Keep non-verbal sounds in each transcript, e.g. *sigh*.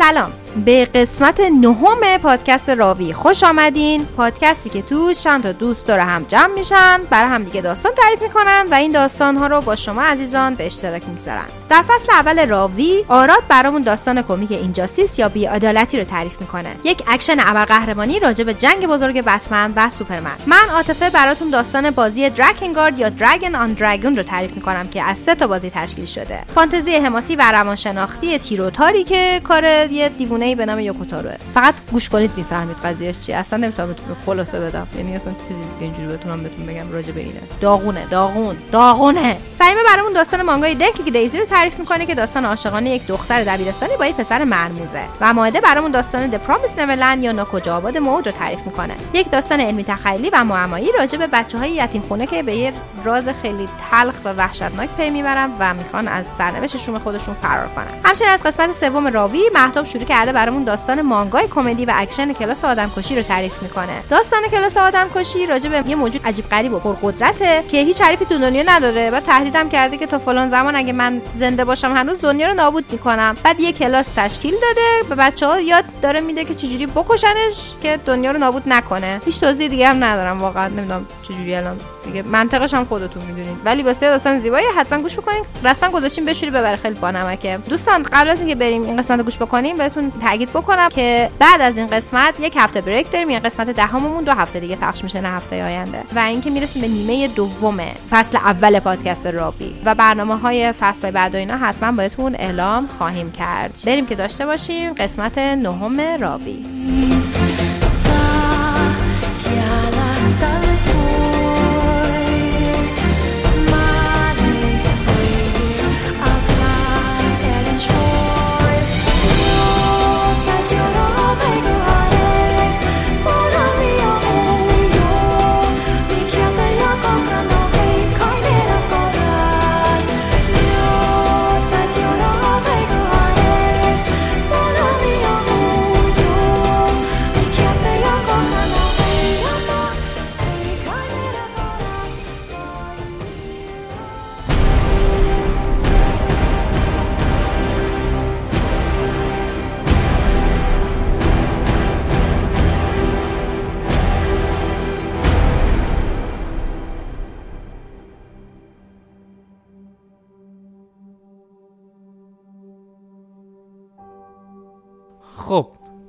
سلام. به قسمت نهم پادکست راوی خوش آمدین. پادکستی که توش چند تا دوست دور هم جمع میشن برای هم دیگه داستان تعریف می‌کنن و این داستان ها رو با شما عزیزان به اشتراک می‌گذارن. در فصل اول راوی آراد برامون داستان کمیک Injustice یا بیعدالتی رو تعریف می‌کنه. یک اکشن ابرقهرمانی راجع به جنگ بزرگ بتمن و سوپرمن. من عاطفه براتون داستان بازی Drakengard یا Drag-On Dragoon رو تعریف می‌کنم که از سه تا بازی تشکیل شده. فانتزی حماسی و روانشناختی تیره و تاری که کار یه دیوونه به نام یوکو تاروئه. فقط گوش کنید می‌فهمید قضیهش چی اصلا نمی‌تونم بهتون خلاصه بدم. یعنی اصلا چیزی که اینجوری بتونم بهتون بگم راجع به اینه. داغونه داغون داغونه. فهیمه برامون داستان مانگای دنکی دیزی رو می‌کنه که داستان عاشقانه یک دختر دبیرستانی با یک پسر مرموزه و ماهده برامون داستان The Promised Neverland یا ناکجا آباد موعود رو تعریف می‌کنه. یک داستان علمی تخیلی و معمایی راجع به بچه های یتیم خونه که به یه راز خیلی تلخ و وحشتناک پی می‌برن و می‌خوان از سرنوشت شوم خودشون فرار کنن. همچنین از قسمت سوم راوی مهتاب شروع کرده برامون داستان مانگای کمدی و اکشن کلاس آدمکشی رو تعریف می‌کنه. داستان کلاس آدمکشی راجع به یه موجود عجیب غریب و پرقدرته که هیچ حریفی تو دنیا نداره و تهدیدم کرده که تا فلان زمان اگه من زنده باشم هنوز دنیا رو نابود می‌کنم. بعد یه کلاس تشکیل داده به بچه ها یاد داره میده که چجوری بکشنش که دنیا رو نابود نکنه. هیچ توضیح دیگه هم ندارم واقعا نمی‌دونم چجوری الان. دیگه. منطقش هم خودتون می‌دونید. ولی بسیار داستان زیبایی حتما گوش بکنید رسما گذاشتیم بشوری ببره. خیلی بانمکه دوستان قبل از اینکه بریم این قسمت رو گوش بکنیم بهتون تاکید بکنم که بعد از این قسمت یک هفته بریک داریم. یعنی قسمت دهممون دو هفته دیگه پخش میشه نه هفته آینده. و اینکه می‌رسیم به نیمه دوم فصل اول پادکست رابی. و برنامه های فصل بعد و اینا حتما بهتون اعلام خواهیم کرد. بریم که داشته باشیم قسمت نهم رابی.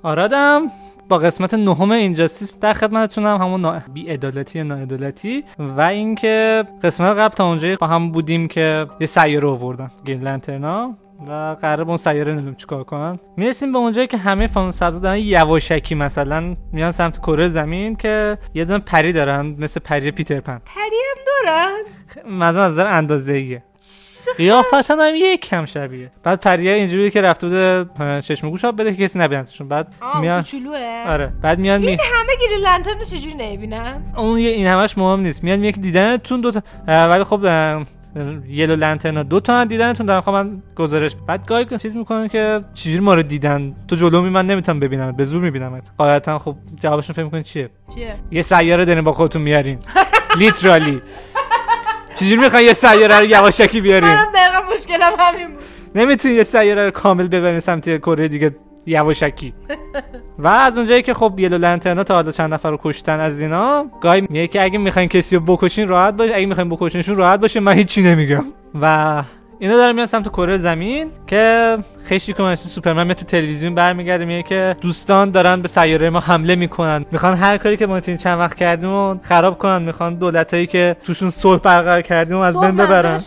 آرادم با قسمت نهم اینجاستیس در خدمتتونم همون نا... بی عدالتی یا ناعدالتی. و اینکه قسمت قبل تا اونجایی با هم بودیم که یه سیاره آوردن گرین لنترنا و قرار اون سیاره نمی‌دونم چیکار کنن. می‌رسیم به اونجایی که همه فانوس سبزا دارن یواشکی مثلا میان سمت کره زمین که یه دونه پری دارن مثل پری پیتر پن. پری هم دارن؟ مثلا از نظر اندازه‌ایه. *laughs* قیافتا هم یک کم شبیه. بعد پریه اینجوری که رفته بوده چشم گوش آب بده که کسی نبینتشون بعد میان آره. بعد میان این همه گیری لنترن چجوری نمی‌بینن؟ اون این همش مهم نیست. میاد میگه دیدنتون دو تا ولی خب یلو لنترنا دو تا دیدنتون دارن. خب من گزارش بعد گاهی چیز می‌کنن که چجوری ما رو دیدن؟ تو جلو می من نمی‌تونم ببینم. به زور میبینمت. قاعدتا خب جوابشون فکر می‌کنین چیه؟ چیه؟ یه سیاره دارین با خودتون میارین. *laughs* لیترالی چجوری می‌خوان یه سیاره رو یواشکی بیارین منم دقیقا مشکلم همین بود. نمی‌تونی یه سیاره رو کامل ببرین سمت کره دیگه یواشکی. و از اونجایی که خب یلو لنترنا تا حالا چند نفر رو کشتن از اینا گاهی میگه که اگه می‌خواین کسی رو بکشین راحت باشه اگه می‌خواین بکشینشون راحت باشه من هیچی نمیگم. و اینا دارن میان سمت کره زمین که خشی که سوپرمن تو تلویزیون برمیگرده میگه که دوستان دارن به سیاره ما حمله می‌کنن. می‌خوان هر کاری که ما تو چند وقت کردیم و خراب کنن. می‌خوان دولتایی که توشون صلح برقرار کردیم و از بین ببرن.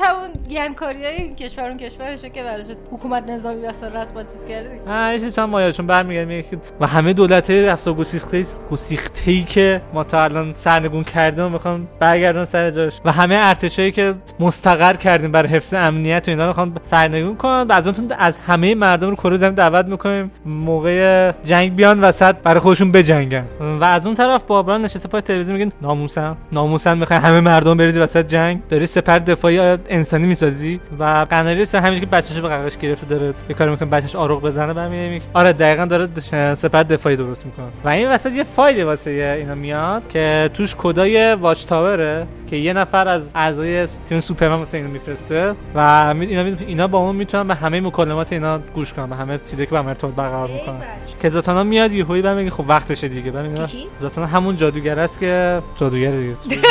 یعنی کاریای کشور اون کشورشه که براش حکومت نظامی واسه راست با چیز کرده. آ چند مایه‌شون برمیگرده میگه که و همه دولتای افسا گسیخته گسیخته‌ای که ما تا الان سرنگون کردیم می‌خوان برگردون سر جاش. و همه ارتشایی که مستقر کردیم برای حفظ امنیت و اینا رو می‌خوان سرنگون کنن. و از اون از همه همه مردم رو کره زمین دعوت می‌کنیم موقع جنگ بیان وسط برای خودشون بجنگن. و از اون طرف بابران نشسته پای تلویزیون میگن ناموسن. ناموسن می‌خوای همه مردم بریزی وسط جنگ؟ داری سپر دفاعی انسانی می‌سازی؟ و قناری سه همین که بچه‌ش به قرقش گرفته داره یه کاری می‌کنه بچه‌ش آروغ بزنه برمیاد آره دقیقا داره سپر دفاعی درست می‌کنه. و این وسط یه فایل واسه اینا میاد که توش کدای واچ تاوره که یه نفر از اعضای تیم سوپرمن واسه اینو میفرسته. و اینا اینا با اون می‌تونن به همه مکالمات اینا گوش کنن به همه چیزی که با ارتباط برقرار می‌کنن. که زاتانا میاد یهویی بعد میگه خب وقتشه دیگه. بعد میگه زاتانا همون جادوگر است که جادوگر دیگه. *laughs*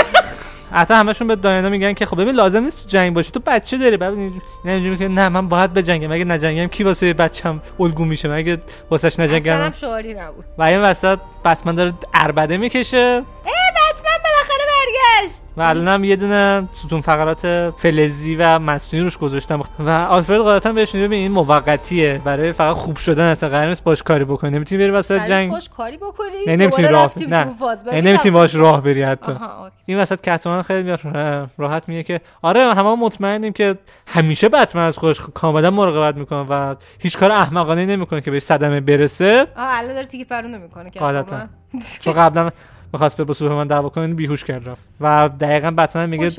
حتی همشون به داینا میگن که خب ببین لازم نیست تو جنگ باشی تو بچه داری. بعد اینجوری میگه نه من باید بجنگم اگه نجنگم کی واسه بچم الگو میشه؟ مگه واسش نجنگم اصلا شعاری نبود. و این وسط بتمن داره اربده می‌کشه. برگشت. و الانم یه دونه ستون فقرات فلزی و مصنوعی روش گذاشتم. و آلفرد قاعدتا بهش میگه این موقتیه. برای فقط خوب شدن اصلا قرار نیست باش کاری بکنی. نمی‌تونی بری وسط جنگ. باش کاری بکنی. نه نمی‌تونی راه نه. نمی‌تونی باش راه بری حتی. این وسط کتمان خیلی راحت میگه که آره همه مطمئنیم که همیشه بتمن از خودش کاملا مراقبت می‌کنه و هیچ کار احمقانه نمی‌کنه که بهش صدمه برسه. آه الان داره تیکه پرونه می‌کنه که چون قبلا می‌خواست به سوپرمن دعوا کنه بیهوش کرد رفت. و دقیقا بتمن میگه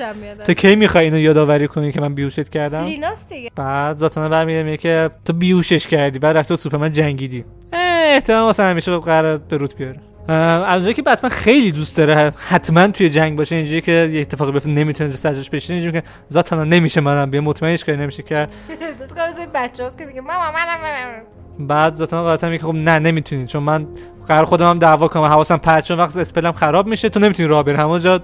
تو کی می‌خوای اینو یادآوری کنی که من بیهوشت کردم؟ دیگه. بعد زاتانا برمیگه میگه که تو بیهوشش کردی. بعد رفت سوپرمن جنگیدی. احتمال واسه همیشه قرار به روت بیاره. از که بتمن خیلی دوست داره حتما توی جنگ باشه اینجوری که یه اتفاقی بیفته نمی‌تونه سرش بشینه اینجوری که ذاتانا نمیشه منم بیا مطمئنش کنی نمیشه که *laughs* بچه‌هاست که میگه ماما منم. بعد ذاتانا قاطع میگه خب نه نمی‌تونی. چون من قرار خودم هم دعوا کنم. حواسم پرت چون وقت اسپلم خراب میشه تو نمی‌تونی راه بری. همونجا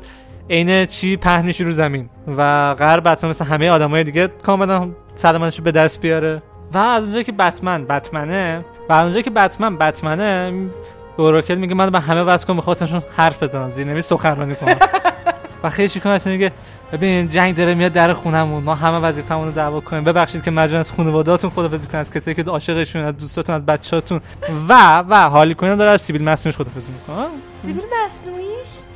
عین چی پهن میشی رو زمین. و قرار بتمن مثل همه آدمای دیگه کاملا سلامتش به دست بیاره. و از اونجایی که بتمن بتمنه و از اونجایی که بتمن بتمنه اوراکل میگه من به همه واسه کنم میخواستمشون حرف بزنم. زیر نمی سخنرانی کنم. *laughs* و خیلی چیکار میگه ببین جنگ داره میاد در خونمون. ما همه وظیفمون رو دعوا کنیم. ببخشید که مجبور از خانواده‌هاتون خدافظی کنید از کسایی که عاشقشون از دوستاتون از بچه‌هاتون. و و حالی کنن داره از سیبیل مصنوعیش خدافظی می‌کنه سیبیل مصنوعیش؟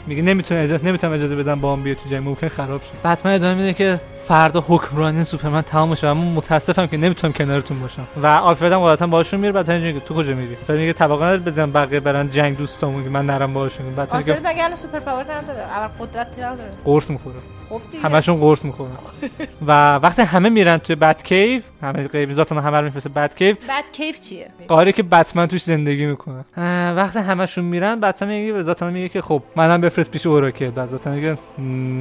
میگه نمی‌تونه اجازه نمی‌تونم اجازه بدم با هم بیاد تو جنگ. ممکن خراب شه. بتمن ادامه میده که فردا حکمرانی سوپرمن تمام میشه من متاسفم که نمی‌تونم کنارتون باشم. و آلفرد هم عادتا باهاشون میره بعد اینجوری تو کجا میری؟ فکر میگه طبقا نداره بزنم بقیه برن جنگ دوستامون که من نرم باهاشون. بعد آلفرد مگه superpower نداره اول قدرتی نداره. قرص می‌خوره. خب همشون قرص می‌خورن. *laughs* و وقتی همه میرن توی بت کیو همه غیبیزاتون همه رو میفرسته بت کیو بت کیو چیه؟ غاری که بتمن توش زندگی می‌کنه. وقتی همشون میرن بتمن میگه به زاتانا میگه که خب منم بفرست پیش اوراکل. بعد زاتانا میگه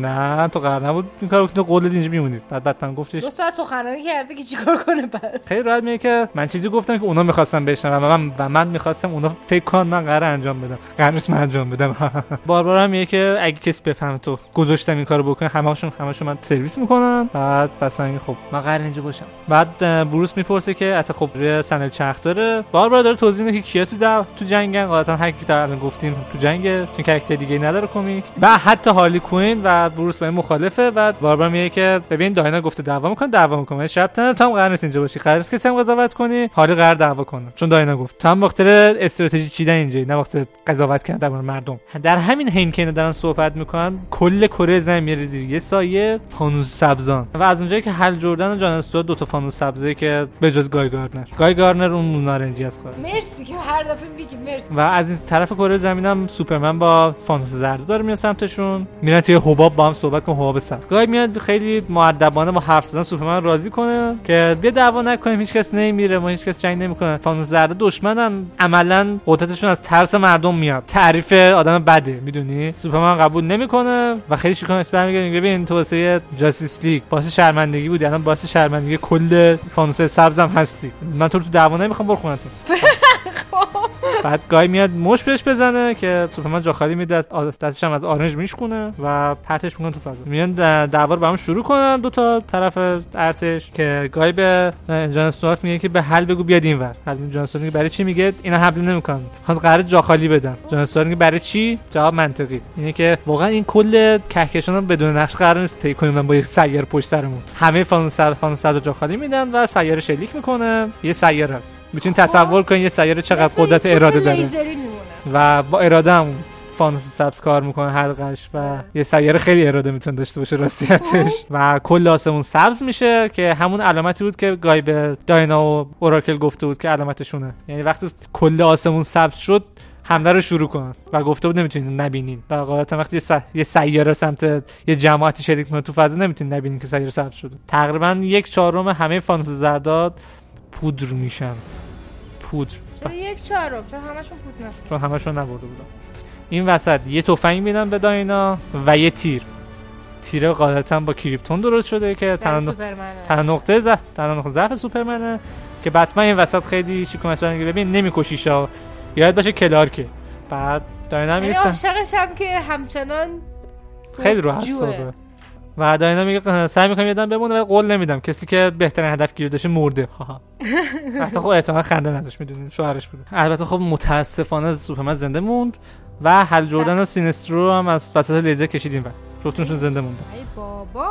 نه تو قرار نبود این کارو تو قول اینجا میمونی بعد بتمن گفتش دو ساعت سخنرانی کرده که چیکار کنه بعد؟ خیلی راحت میگه که من چیزی گفتم که اونا می‌خواستم بشنون و من و من می‌خواستم اونا فکر کن من قرار انجام بدم. قرار من انجام بدم. *laughs* باربارا میگه که اگه کسی بفهمه تو گذاشتم این کارو بکنه همشون همشون من سرویس می‌کنم. بعد پس من خب. من قرار اینجا باشم. بعد بروس می‌پرسه که حتی خب روی سنل چرخ داره. باربارا داره توضیح میده که کیا تو در... تو جنگن. غالبا هر کی الان گفتیم تو جنگ چون کاراکتر دیگه نداره کمیک و حتی هارلی کوین و بروس با این مخالفه. بعد باربارا میگه که ببین داینا گفته دعوا می‌کنه دعوا می‌کنه. شب تن تو هم قرار نیست اینجا باشی. قرار نیست کسی هم قضاوت کنی. هارلی قرار دعوا کنه. چون داینا گفت. تو هم وقت استراتژی چیدن اینجا. نه وقت قضاوت کردن در مردم. در همین که دارن صحبت می‌کنن. کل کره زمین میره زیر یه سایه فانوس سبزان. و از اونجایی که هل جردن و جان دو تا فانوس سبزه که به جز گای گارنر. گای گارنر اون نارنجی از کار. مرسی که هر دفعه میگی مرسی. و از این طرف کره زمینم سوپرمن با فانوس زرد داره میاد سمتشون. میرن توی حباب با هم صحبت کن حباب سبز. گای میاد خیلی مؤدبانه با حرف زدن سوپرمن راضی کنه که بیا دعوا نکنیم هیچ کس نمیره ما هیچ کس جنگ نمی‌کنه. فانوس زرد دشمنن. عملا قدرتشون از ترس مردم میاد. تعریف آدم بده می‌دونی؟ سوپرمن قبول نمی‌کنه و خیلی شکایت برمیگرده. ببین تو واسه جاستیس لیگ باعث شرمندگی بودی. الان باعث شرمندگی کل فانوس سبزم هستی. من تو رو تو دعوا نمی‌خوام برو خونتون *laughs* بعد گای میاد مشت بهش بزنه که سوپرمن جا خالی میده دستش هم از آرنج میشکونه و پرتش می‌کنه تو فضا. میان دعوا با هم شروع کنن دو تا طرف ارتش که گای به جان استوارت میگه که به هل بگو بیاد اینور هل جان استوارت برای چی میگه؟ اینا حمله نمی‌کنن. خوان قرار جا خالی بدن. جان استوارت میگه برای چی؟ جواب منطقی. اینه که واقعا این کل کهکشان بدون نقش قرار نیست تی کنیم با یه سیاره پشت سرمون. همه فانوس فانوس جا خالی میدن و سیاره شلیک می‌کنه. یه سیاره است می‌تونید تصور کنید یه سیاره چقدر قدرت اراده داره. و با اراده هم فانوس سبز کار می‌کنه حلقش و یه سیاره خیلی اراده می‌تونه داشته باشه راستیتش. و کل آسمون سبز میشه که همون علامتی بود که گای به داینا و اوراکل گفته بود که علامتشونه. یعنی وقتی کل آسمون سبز شد حمله رو شروع کن. و گفته بود نمی‌تونین نبینین. و غالبا وقتی یه, سیاره سمت یه جماعتی شلیک کنه تو فضا نمی‌تونین نبینین که سیاره سبز شده. تقریبا یک چهارم همه فانوس زرداد پودر میشن. پودر. چرا یک چهارم؟ چون همشون پود نشد؟ چون همشون نبرده بودن. این وسط یه تفنگ میدن به داینا و یه تیر. تیر قاعدتا با کریپتون درست شده که تنها نقطه ضعف تنها نقطه ضعف سوپرمنه که بتمن این وسط خیلی شیکو مسئله ببین نمیکشیشا یاد باشه کلارکه. بعد داینا یعنی می‌رسن عاشقشم که همچنان خیلی رو. حسابه و داینا میگه سعی می‌کنم یادم بمونه و قول نمیدم. کسی که بهترین هدف گیر داشته مرده. حتی *laughs* خب احتمال خنده نداشت می‌دونین شوهرش بود البته خب متاسفانه سوپرمن زنده موند و هل جردن و سینسترو هم از وسط لیزر کشیدیم و جفتونشون زنده موندن. ای بابا.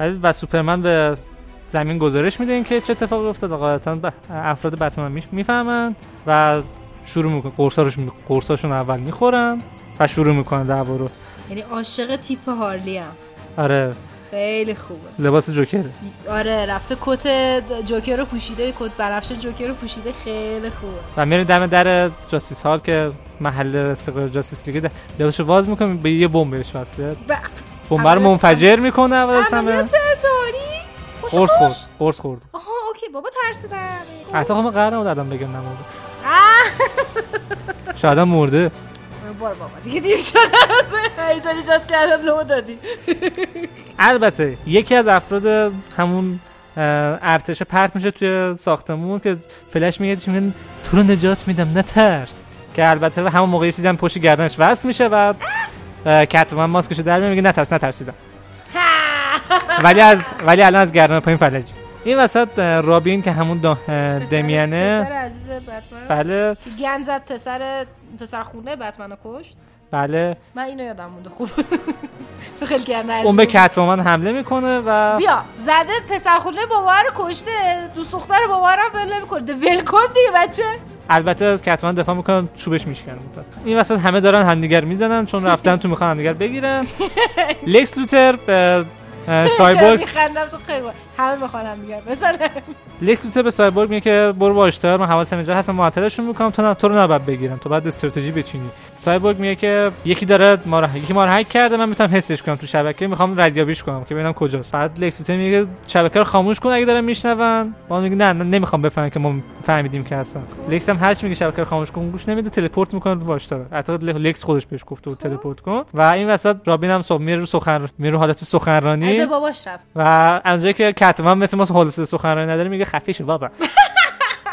ولی و سوپرمن به زمین گزارش میده که چه اتفاقی افتاد. غالبا افراد بتمن میف- می‌فهمن و شروع می‌کنن. قرصاشون قرصاشون اول می‌خورن و شروع می‌کنن دعوا رو. یعنی عاشق تیپ هارلی هم. آره. خیلی خوبه. لباس جوکره آره رفته کت جوکر رو پوشیده کت بنفش جوکر رو پوشیده خیلی خوبه. و میره دم در جاستیس هال که محل استقلال جاستیس لیگ لباسشو واز می‌کنه به یه بمب بهش وصله. بمب رو منفجر می‌کنه اول از همه. قرص خورد قرص خورد. آها اوکی بابا ترسیدم. حتی خب قرار نبود الان بگم نمورده آه. شاید هم مرده. بار بابا دیگه دیر شده هیجان ایجاد کردم لو دادی. البته یکی از افراد همون ارتش پرت میشه توی ساختمون که فلش میگه میگه تو رو نجات میدم نه ترس که البته همون موقع دیدم پشت گردنش وصل میشه و اه، کتمان ماسکشو در میگه نترس نترسیدم. ولی از ولی الان از گردن پایین فلج. این وسط رابین که همون دمیانه. پسر عزیز بتمن. بله. گن زد پسر پسر خونه بتمن رو کشت. بله. من اینو یادم مونده خوب. *laughs* تو خیلی گرنه اون به کتمان حمله می‌کنه و بیا زده پسر خونه بابا رو کشته. دوست دختر بابا رو ول نمی‌کنه. ول کن دیگه بچه. البته از کتمان دفاع می‌کنن چوبش میشکنن این وسط همه دارن همدیگر می‌زنن چون رفتن تو می‌خوان همدیگر بگیرن. *laughs* لکس لوتر سایبورگ. میخندم تو خیلی. با- همه می‌خوان هم دیگر بزنن لکس لوتر به سایبورگ میگه که برو با اشتهار من حواسم اینجا هستم معطلشون می‌کنم تو تو رو نباید بگیرم تو باید استراتژی بچینی. سایبورگ میگه که یکی داره ما رو یکی ما رو هک کرده من می‌تونم حسش کنم تو شبکه می‌خوام ردیابیش کنم که ببینم کجاست. بعد لکس میگه شبکه رو خاموش کن اگه دارن میشنون. ما میگه نه, نه نمی‌خوام بفهمن که ما فهمیدیم که هستن. لکس هم هرچی میگه شبکه رو خاموش کن گوش نمیده تلپورت می‌کنه رو واشتاره حتی لکس خودش بهش گفته بود تلپورت کن. و این وسط رابین هم صبح میره رو سخن میره حالت سخنرانی. باباش رفت. و اونجایی که کتمان مثل ما حالت سخنرانی نداره میگه خفه شو بابا.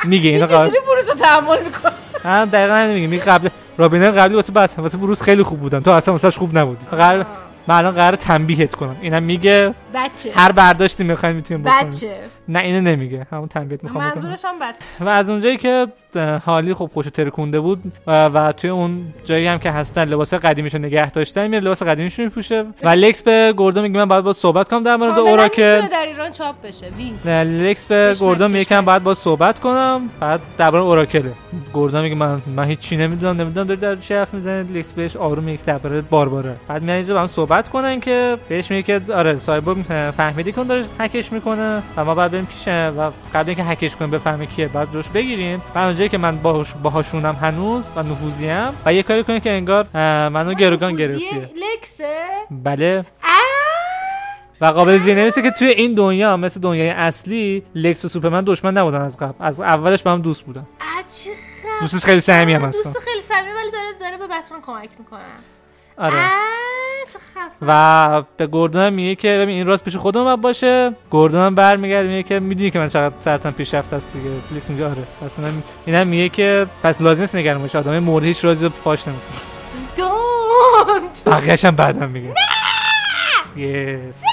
میگه اینو قبل چجوری بروز رو تحمل می‌کنه؟ هم دقیقا همین میگه. قبل رابینه قبلی واسه بس واسه بروز خیلی خوب بودن. تو اصلا واسش خوب نبودی. قرار من الان قرار تنبیهت کنم. اینم میگه بچه. هر برداشتی می‌خواین می‌تونیم بکنیم. بچه. نه اینو نمیگه. همون تنبیهت می‌خوام منظورش هم بچه و از اونجایی که حالی خب خوش ترکونده بود و, و توی اون جایی هم که هستن لباس قدیمیشو نگه داشتن میره لباس قدیمیشو میپوشه. و لکس به گوردو میگه من باید با صحبت کنم در مورد کاملا اوراکل در ایران چاپ بشه. نه، لکس به گوردون میگه که باید با صحبت کنم. بعد درباره اوراکله. گوردون میگه من من هیچ چی نمی‌دونم نمی‌دونم داری در چی حرف می‌زنید. لکس بهش آروم که درباره بارباره. بعد میان اینجا با هم صحبت کنن که بهش میگه که آره سایبورگ اه، فهمیدی کن داره هکش می‌کنه و ما بعد بریم پیشه و قبل اینکه هکش کنه بفهمه کیه. بعد جوش بگیریم. و اونجایی که من باهاش باهاشونم هنوز و نفوذیم. و یه کاری کنه که انگار منو گروگان گرفتیه لکسه؟ بله! و قابل ذکر نمیشه که توی این دنیا مثل دنیای اصلی لکس و سوپرمن دشمن نبودن از قبل. از اولش با هم دوست بودن. دوستش خیلی صمیمی هم هستن دوست خیلی صمیمی ولی داره داره به بتمن کمک می‌کنن آره. و به گوردون میگه که ببین این راست پیش خودم باید باشه. گوردون هم برمیگرده میگه که می‌دونی که من چقدر سرتم پیشرفت هست دیگه. لکس میگه آره. پس اینم اینم میگه که پس لازم نیست نگران باشه. آدم مورد هیچ رازی رو فاش نمی‌کنه دونت بقیه‌ش هم بعدم میگه یس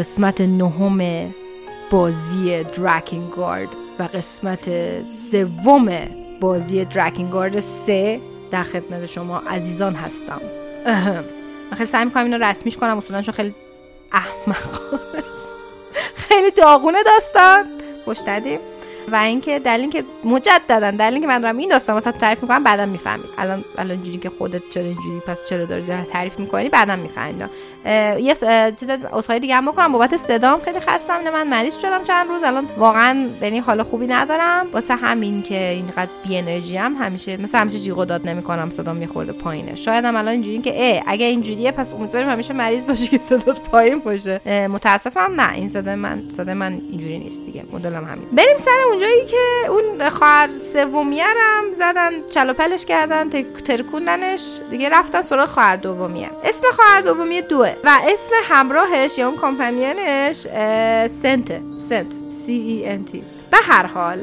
قسمت نهم بازی گارد و قسمت سوم بازی گارد سه در خدمت شما عزیزان هستم. من خیلی سعی می‌کنم اینو رسمیش کنم اصولا چون خیلی احمق خیلی داغونه داستان. خوش دادیم و اینکه دلیل اینکه مجددا دلیل اینکه من دارم این داستان واسه تعریف می‌کنم بعدا می‌فهمید الان الان اینجوری که خودت چرا اینجوری پس چرا داری داره تعریف می‌کنی بعدا می‌فهمید یه چیز اسخای دیگه هم بکنم. بابت صدام خیلی خستم من مریض شدم چند روز. الان واقعا یعنی حال خوبی ندارم. واسه همین که اینقدر بی انرژی هم همیشه مثل همیشه جیغ داد نمی‌کنم صدام میخورده پایینه. شاید هم الان اینجوری که ای اگه اینجوریه پس امیدواریم همیشه مریض باشی که صدات پایین باشه. متاسفم. نه این صدای من صدای من اینجوری نیست دیگه. مدلم همین. بریم سر اونجایی که اون خواهر سومیه هم زدن چلوپلش کردن ترکوندنش دیگه رفتن سراغ خواهر دومیه. اسم خواهر دومیه دوه و اسم همراهش یا اون کمپانیانش سنت سنت سی ای ان تی به هر حال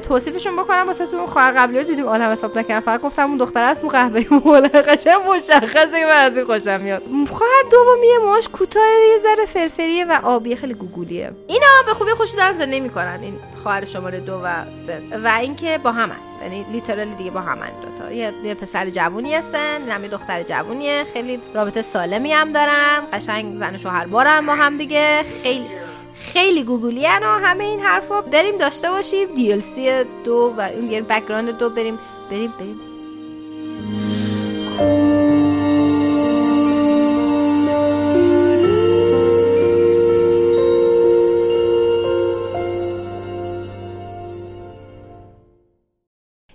توصیفشون بکنم واسه تو اون خواهر قبلی رو دیدیم آدم حساب نکردم فقط گفتم اون دختر از مو قهوه‌ای موله قشنگ مشخصه که من از این خوشم میاد. خواهر دومیه موهاش کوتاه یه ذره فرفریه و آبی خیلی گوگولیه. اینا به خوبی خوش دارن زندگی می‌کنن این خواهر شماره دو و سه. و اینکه با همن یعنی literally دیگه با همن دوتا یه, یه پسر جوونی هستن هم یه دختر جوونیه. خیلی رابطه سالمی هم دارن قشنگ زن شوهر بارن با هم دیگه. خیلی خیلی گوگلی و همه این حرفا. بریم داشته باشیم دیلسی دو و یه background دو بریم. بریم بریم.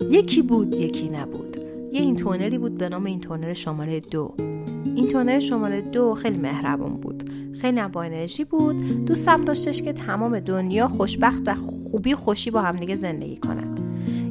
یکی بود یکی نبود. یه این تونلی بود به نام این تونل شماره دو. این تونل شماره دو خیلی مهربان بود. خیلی با انرژی بود. دوستم داشتش که تمام دنیا خوشبخت و خوبی خوشی با همدیگه زندگی کنند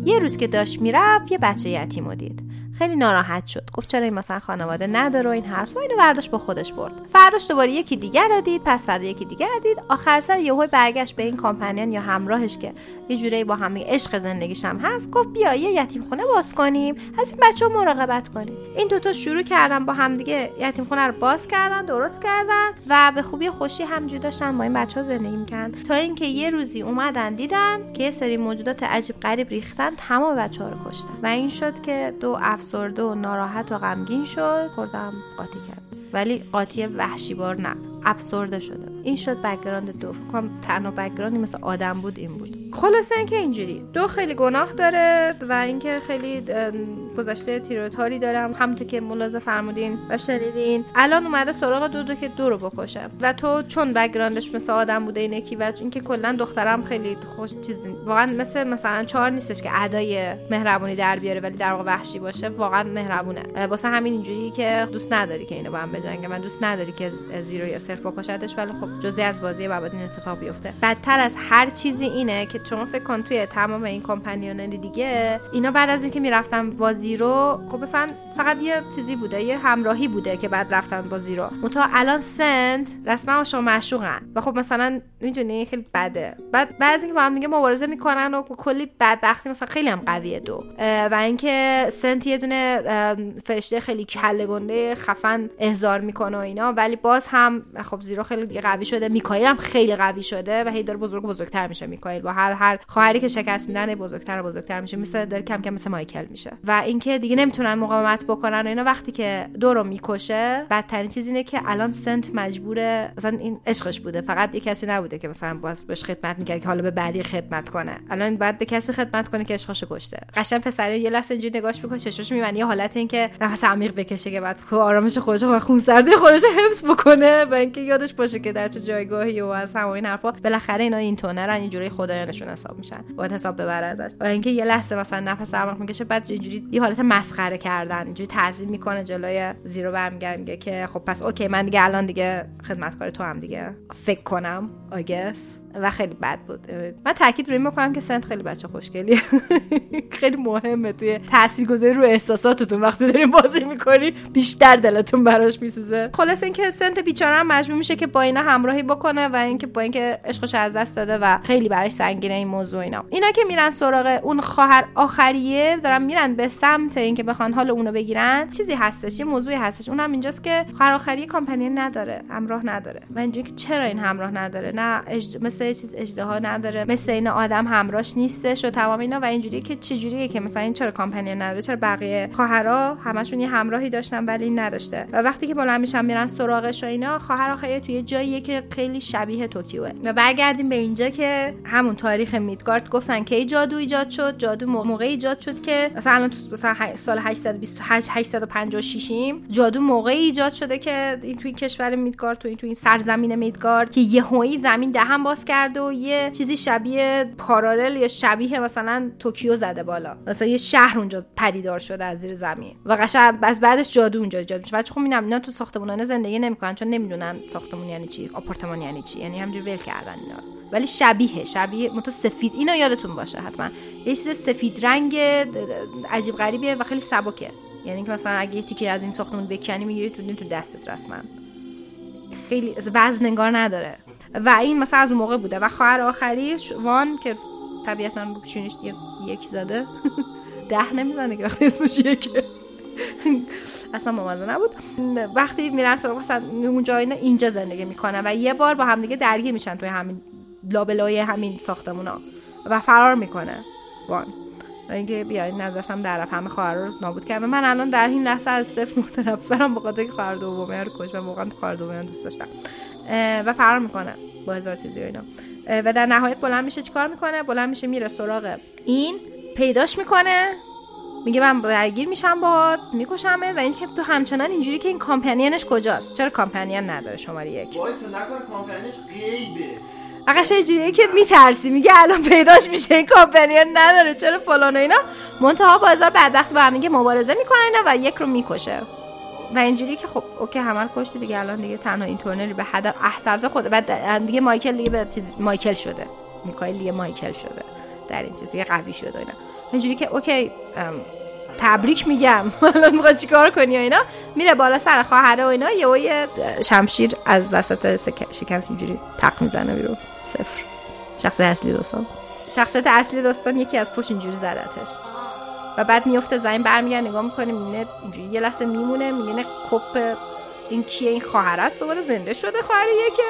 یه روز که داشت می‌رفت یه بچه یتیم رو دید. خیلی ناراحت شد. گفت چرا این مثلا خانواده نداره و این حرف اینو برداشت با خودش برد. فرداش دوباره یکی دیگر را دید پس فردا یکی دیگر دید. آخر سر یهو برگشت به این کامپنیان یا همراهش که یه جوری با هم عشق زندگیش هم هست گفت بیا یه یتیم خونه باز کنیم. از این بچه مراقبت کنیم. این دوتا شروع کردن با هم دیگه یتیم خونه رو باز کردن درست کردن و به خوبی خوشی همجوری داشتن با این بچه ها زندگی می‌کردن. تا اینکه یه روزی اومدن دیدن که یه سری موجودات عجیب غریب ریختن تمام بچه رو کشتن. و این شد که دو افسرده و ناراحت و غمگین شد. خوردم قاطی کرد. ولی قاطی وحشیبار نه افسرده شده. این شد background دو. فکرم تنها background ی مثل آدم بود این بود. خلاصه اینکه اینجوری. دو خیلی گناه داره و اینکه خیلی گذشته تیره و تاری دارم. همونطور که ملاحظه فرمودین و شنیدین. الان اومده سراغ دو دو که دو رو بکشه. و تو چون background ش مثل آدم بوده این یکی و اینکه کلا دخترم خیلی خوش چیزی واقعا مثل مثلا چهار نیستش که ادای مهربونی در بیاره ولی در واقع وحشی باشه. واقعا مهربونه. واسه همین اینجوری که دوست نداری که اینو با هم بجنگه. من دوست نداری که زیرو یا صرف بکشتش ولی خب جزئی از بازی بعد این اتفاق بیفته. بدتر از هر چیزی اینه که شما فکر کن توی تمام این companion دیگه اینا بعد از اینکه می‌رفتن با زیرو خب مثلا فقط یه چیزی بوده یه همراهی بوده که بعد رفتن با زیرو. متا الان سنت رسما شما معشوقن و خب مثلا می‌دونی خیلی بده. بعد بعد اینکه با هم دیگه مبارزه می‌کنن و کلی بدبختی مثلا خیلی هم قویه دو. و اینکه سنت یه دونه فرشته خیلی کله گنده خفن احضار می‌کنه و اینا ولی باز هم خب زیرو خیلی قوی شده. میکائیل هم خیلی قوی شده و هی داره بزرگ بزرگتر میشه میکائیل با هر هر خواهری که شکست میدن بزرگتر و بزرگتر میشه. مثل داره کم کم مثل مایکل میشه. و اینکه دیگه نمی‌تونن مقاومت بکنن و اینا وقتی که دو رو می‌کشه بدترین چیز اینه که الان سنت مجبوره مثلا این عشقش بوده. فقط یه کسی نبوده که مثلا باز بهش خدمت می‌کرد که حالا به بعدی خدمت کنه. الان بعد به کسی خدمت کنه که عشقش کشته. قشنگ پسر یه لحظه اینجوری نگاش می‌کنه چشمش می‌بینه یه حالت اینکه نفس عمیق بکشه که بعد آرامش خودش و خون سردی خودش حفظ بکنه. و اینکه یادش باشه که در چه جایگاهی و از همه این حرفا. بالاخره اینا این تونرن اینجوری خدایانشون حساب میشن. باید حساب ببره ازش. و اینکه یه لحظه مثلا نفس عمیق می‌کشه بعد اینجوری یه حالت مسخره کردن. اینجوری تعظیم می‌کنه جلوی زیرو برمیگرد میگه که خب پس اوکی من دیگه الان دیگه خدمتکار تو هم دیگه. فکر کنم آگس و خیلی بد بود. من تاکید روی می‌کنم که سنت خیلی بچه خوشگلیه. *laughs* خیلی مهمه توی تاثیرگذاری رو احساساتتون. وقتی دارین بازی می‌کنی بیشتر دلتون براش میسوزه. خلاص اینکه سنت بیچاره هم مجبور میشه که با اینا همراهی بکنه و اینکه با اینکه عشقش از دست داده و خیلی براش سنگینه این موضوع اینا. اینا که میرن سراغ اون خواهر آخریه دارن میرن به سمت اینکه بخوان حال اونو بگیرن. چیزی هستش یه موضوعی هستش. اونم اینجاست که خواهر آخریه کامپنی نداره همراه نداره. و اینجوری که چرا این همراه نداره؟ نه. مثل چیز اجدها نداره. مثل این آدم همراهش نیستش و تمام اینا و اینجوری که چه جوریه که مثلا این چرا کامپنی نداره؟ چرا بقیه خواهرا همشون یه همراهی داشتن ولی نداشته؟ و وقتی که بلند میشن میرن سراغش و اینا خواهر آخریه توی جاییه که خیلی شبیه توکیوه. و برگردیم به اینجا که همون تاریخ میدگارد گفتن کی جادو ایجاد شد جادو موقع ایجاد شد که مثلا الان تو مثلا سال 828 856 ایم جادو موقع ایجاد شده که این توی کشور میدگارد تو این توی این سرزمین میدگارد که یهویی زمین دهن باز کرده و یه چیزی شبیه پارالل یا شبیه مثلا توکیو زده بالا. مثلا یه شهر اونجا پدیدار شده از زیر زمین. و قشنگ از بعدش جادو اونجا ایجاد میشه. بچه خب می‌بینم اینا تو ساختمونانه زندگی نمی‌کنن چون نمی‌دونن ساختمون یعنی چی آپارتمان یعنی چی. یعنی همینجوری ول کردن اینا. ولی شبیه شبیه مت سفید. اینو یادتون باشه حتما. یه چیز سفید رنگ عجیب غریبیه و خیلی سبکه. یعنی که مثلا اگه تیکه از این ساختمون بکنی می‌گیری تو تو دستت رسما. خیلی وزن انگار نداره. و این مثلا از اون موقع بوده. و خواهر آخری وان که طبیعتا پیشونیش یک زده *laughs* ده نمی‌زنه که وقتی اسمش یکه. *laughs* اصلا ممازه نبود. وقتی میرن سراغ مثلا اونجا اینا اینجا زندگی می‌کنن و یه بار با همدیگه درگیر میشن توی همین لابلای همین ساختمونا و فرار می‌کنه وان. و اینکه بیاین نزدستم در همه خواهر رو نابود کرد. من الان در این لحظه از صفر *laughs* متنفرم به خاطر که خواهر دومه رو کش و واقعا خواهر دومه دوست داشتم. و فرار می‌کنه با هزار چیزی و اینا. و در نهایت بلند میشه چیکار می‌کنه؟ بلند میشه میره سراغ این پیداش می‌کنه. میگه من درگیر میشم باهات میکشمه و اینکه تو همچنان اینجوری که این companion ش کجاست؟ چرا companion نداره شماره یک؟ وایسا نکنه companion ش غیبه. اقش اینجوریه که میترسی. میگه الان پیداش میشه این companion نداره. چرا فلان و اینا؟ منتها با هزار بدبخت با هم دیگه مبارزه می‌کنن اینا و یک رو می‌کشه. و اینجوری که خب اوکی همه کشتی دیگه الان دیگه تنها این تورنری به حد احتفظ خود بعد دیگه مایکل دیگه به چیز مایکل شده. میکایل دیگه مایکل شده. در این چیز دیگه قوی شده اینا. اینجوری که اوکی تبریک میگم. *laughs* الان می‌خواد چیکار کنی و اینا؟ میره بالا سر خواهره و اینا یه شمشیر از وسط شکم اینجوری تق می‌زنه بیرون. صفر. شخص اصلی داستان شخصیت اصلی داستان یکی از پشت اینجوری زدتش و بعد میفته زمین برمیگرد نگاه می‌کنه می‌بینه اینجوری یه لحظه میمونه می‌بینه کپ این کیه این خواهر است. دوباره زنده شده خواهر یکه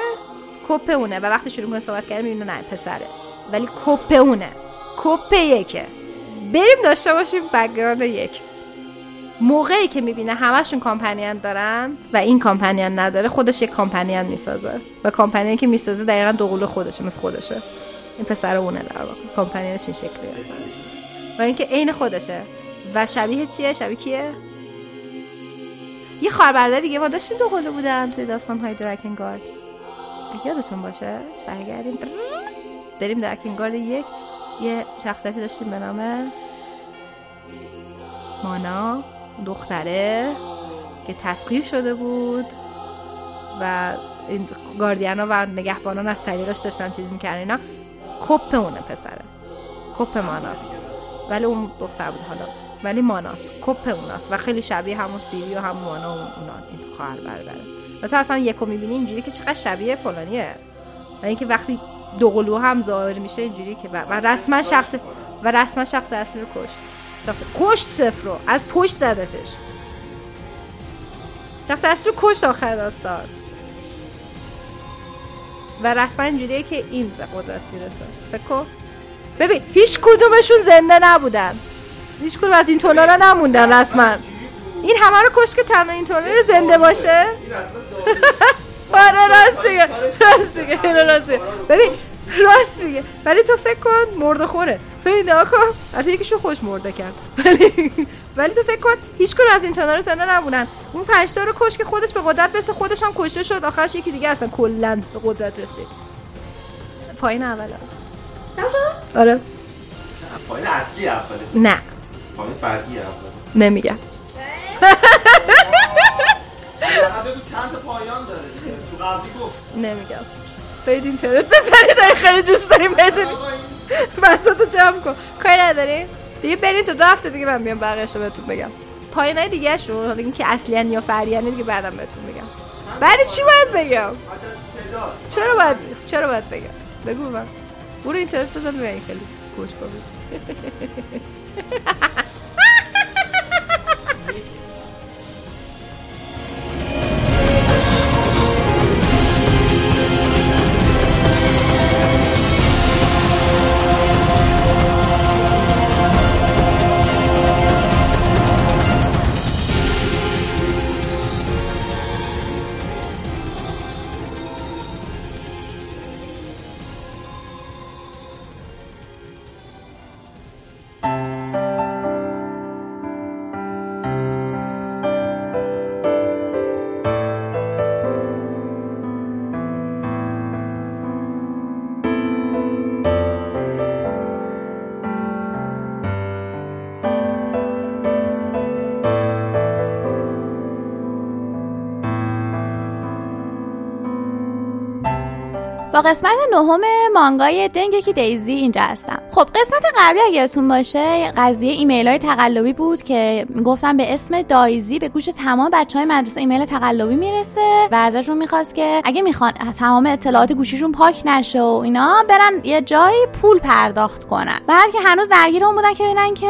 کپ اونه. و وقتی شروع می‌کنه صحبت کرده می‌بینه نه پسره. ولی کپ اونه. کپ یکه. بریم داشته باشیم background یک. موقعی که می‌بینه همشون companion دارن و این companion نداره خودش یک companion می‌سازه. و companion که می‌سازه دقیقا دوقلو خودشه مثل خودشه. این پسر اونه در واقع. companion ش این شکلیه و اینکه عین خودشه. و شبیه چیه؟ شبیه کیه؟ یه خواهر دیگه. ما داشتیم دو قلو بودن توی داستان های درکنگارد یادتون باشه برگردیم. بریم درکنگارد یک. یه شخصیتی داشتیم به نام مانا دختره که تسخیر شده بود و این گاردیانا و نگهبانان از طریقش داشتن چیز می‌کردن اینا. کپ اونه پسره. کپ ماناست. ولی اون دختر بود حالا. ولی ماناست کپ اوناست و خیلی شبیه همون سیری و همون مانا و اونا این خواهر برادره و تو اصلا یکو می‌بینی اینجوری که چقدر شبیه فلانیه. و اینکه وقتی دو قلو هم ظاهر میشه اینجوری که و رسما شخص و رسما شخص اصلی رو کش شخص کشت صفر رو. از پشت زدتش. شخص اصلی رو کشت آخر داستان. و رسما اینجوریه که این به قدرت می‌رسه. فکر ببین هیچ کدومشون زنده نبودن. هیچ کدوم از این تونا رو نموندن رسما. این همه رو کش که تنها این تونا رو زنده باشه؟ *laughs* آره راست میگه. راست میگه راست میگه. ببین راست میگه. ولی تو فکر کن مرده خوره. ببین نگاه کن. البته یکیشو خوش مرده کرد. *laughs* ولی ولی تو فکر کن هیچ کدوم از این رو زنده نبودن. اون پنج تا رو کش که خودش به قدرت برسه خودش هم کشته شد. آخرش یکی دیگه اصلا کلا به قدرت رسید. پایین اولا آره. پایین اصلی اوله. نه. پایین فرعی اوله. نمیگم. بگو چند تا پایان داره تو قبلی گفت. نمیگم. برید اینترنت بزنید. اگه خیلی دوست داریم بدونیم. بساتو جمع کن. کاری نداری؟ دیگه برید تا دو هفته دیگه من بیام بقیه‌شو بهتون بگم. پایینای دیگه شون حالا اینکه اصلی یا فریانه دیگه بعدم بهتون بگم. برای چی باید بگم؟ چرا باید چرا باید بگم؟ بگو من. برو اینترنت بزن ببین خیلی گوش قسمت نهم مانگای دنگکی دیزی اینجا هستم. خب قسمت قبلی اگه یادتون باشه قضیه ایمیل های تقلبی بود که گفتم به اسم دایزی به گوش تمام بچه های مدرسه ایمیل تقلبی می‌رسه و ازشون می‌خواست که اگه می‌خوان تمام اطلاعات گوشیشون پاک نشه و اینا برن یه جایی پول پرداخت کنن. بعد که هنوز درگیر اون بودن که ببینن که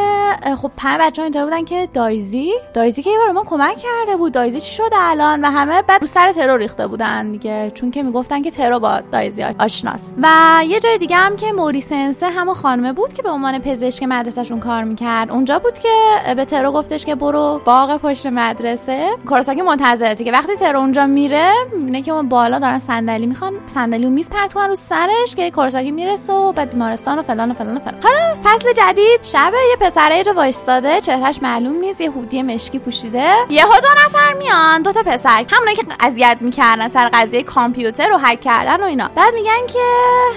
خب پنج بچه اینطور بودن که دایزی؟ دایزی که یه بار ما کمک کرده بود. دایزی چی شده الان؟ و همه بعد رو سر ترور ریخته بودن دیگه. چون که می‌گفتن که ترور با دایزی آشناست. و یه جای دیگه هم که موریسنسه همون خانمه بود که به عنوان پزشک مدرسهشون کار می‌کرد. اونجا بود که به ترو گفتش که برو باغ پشت مدرسه. کوراساکی منتظرته که وقتی ترو اونجا میره می‌بینه که اون بالا دارن صندلی می‌خوان صندلی و میز پرت رو سرش که کوراساکی می‌رسه و به بیمارستان و فلان و فلان و فلان. حالا فصل جدید شب یه پسره یه جا وایستاده چهرهش معلوم نیست یه هودی مشکی پوشیده. یهو دو نفر میان دو تا پسر. همونایی که اذیت می‌کردن سر قضیه کامپیوتر رو هک کردن و اینا. بعد میگن که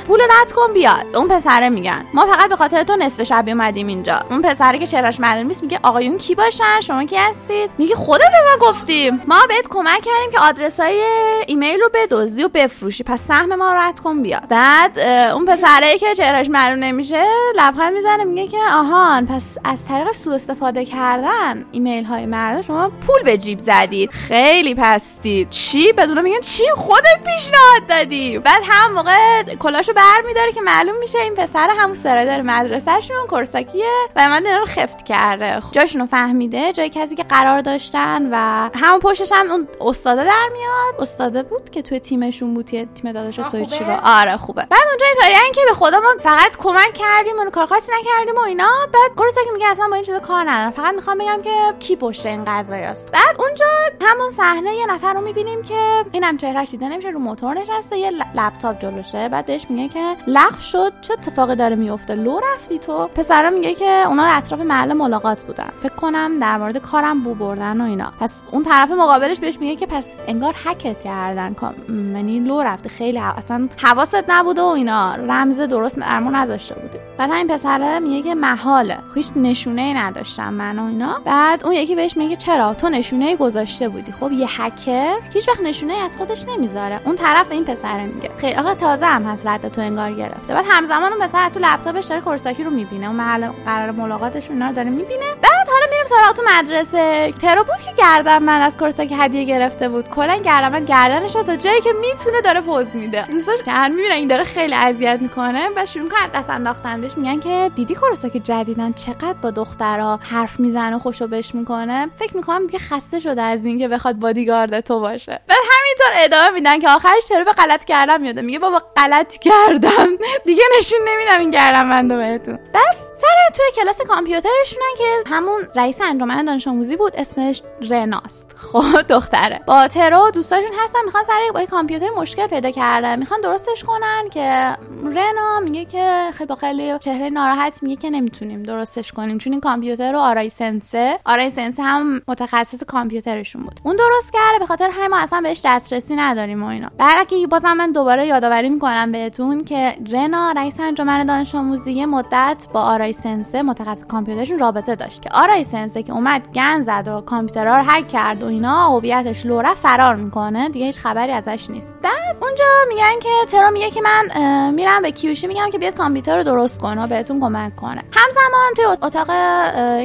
پول رد کن بیاد. اون پسره میگن. ما فقط به خاطر تو نصف شب اومدیم اینجا. اون پسره که چهرش معلوم نیست میگه آقایون کی باشن؟ شما کی هستید؟ میگه خودت به ما گفتیم. ما بهت کمک کردیم که آدرس های ایمیل رو بدزدی و بفروشی. پس سهم ما رد کن بیاد. بعد اون پسره که چهرش معلوم نمیشه لبخند می‌زنه میگه که آهان پس از طریق سوء استفاده کردن ایمیل های مردم شما پول به جیب زدید. خیلی پستید چی؟ بدون میگن چی؟ خودت پیشنهاد دادی. بعد هم موقع کلاشو بر میداره که معلوم میشه این پسر همون سرادر مدرسهشون کورساکیه و من اینا رو خفت کرده. جاشون رو فهمیده جای کسی که قرار داشتن و همون پشتش هم اون استاده در میاد. استاده بود که توی تیمشون بود توی تیم داداش سویچی رو آره خوبه. بعد اونجا اینطوری که به خدا ما فقط کمک کردیم اون کار خاصی نکردیم و اینا. بعد کورساکی میگه اصلا با این چیزا کار ندارم. فقط می‌خوام بگم که کی پشت این قضایاست. بعد اونجا همون صحنه یه نفر رو می‌بینیم که اینم چهرهش دیده نمیشه رو موتور نشسته یه لپتاپ جلوشه. بعد بهش میگه که لغو شد چه اتفاقی داره میفته لو رفتی تو؟ پسرا میگه که اونا اطراف محل ملاقات بودن. فکر کنم در مورد کارم بو بردن و اینا. پس اون طرف مقابلش بهش میگه که پس انگار هکت کردن. یعنی لو رفته خیلی اصلا حواست نبوده و اینا. رمز درست درمو نذاشته بودی. بعد همین پسره میگه که محاله. هیچ نشونه ای نداشتم من و اینا. بعد اون یکی بهش میگه چرا؟ تو نشونه گذاشته بودی. خب یه هکر هیچ وقت نشونه از خودش نمی‌ذاره. اون طرف به این پسره میگه. خیلی آقا تازه هم هست رد تو انگار گرفته. بعد همزمان اون پسر تو لپتاپش داره کورساکی رو می‌بینه. اون محل قرار ملاقاتش اینا رو داره می‌بینه. بعد حالا میریم سراغ تو مدرسه. ترو بود که گردن من از کورساکی هدیه گرفته بود. کلا گردن من گردنش تا جایی که می‌تونه داره پوز میده. دوستاش که هر می‌بینن این داره خیلی اذیت می‌کنه. و شروع کنن دست انداختن بهش. میگن که دیدی کورساکی جدیدن؟ چقدر با دخترها حرف می‌زنه و خوشو بش می‌کنه. فکر می‌کنم دیگه خسته شده از اینکه بخواد بادیگارد تو باشه. بعد همینطور ادامه میدن که آخرش چرا به غلط کردم میاده میگه بابا غلط کردم. دیگه نشون نمیدم این گردم بندو بهتون. بعد سر توی کلاس کامپیوترشونن که همون رئیس انجمن دانش آموزی بود اسمش رناست. خب دختره. با ترو دوستاشون هستن می‌خوان سر با کامپیوتر مشکل پیدا کردن. می‌خوان درستش کنن که رنا میگه که خیلی با خیلی چهره ناراحت میگه که نمی‌تونیم درستش کنیم. چون این کامپیوتر رو آرای سنسه آرای سنسه هم متخصص کامپیوترشون بود. اون درست کرده به خاطر همین ما اصلا بهش دسترسی نداریم و اینا. بعد که بازم من دوباره یادآوری می‌کنم بهتون که رنا رئیس انجمن دانش آموزی مدت با آرای سنسه متخصص کامپیوترشون رابطه داشت که آرای سنسه که اومد گن زد و کامپیوترها رو هک کرد و اینا هویتش لورا فرار می‌کنه دیگه هیچ خبری ازش نیست. بعد اونجا میگن که ترو میگه که من میرم به کیوشی میگم که بیاد کامپیوتر رو درست کنه و بهتون کمک کنه. همزمان توی اتاق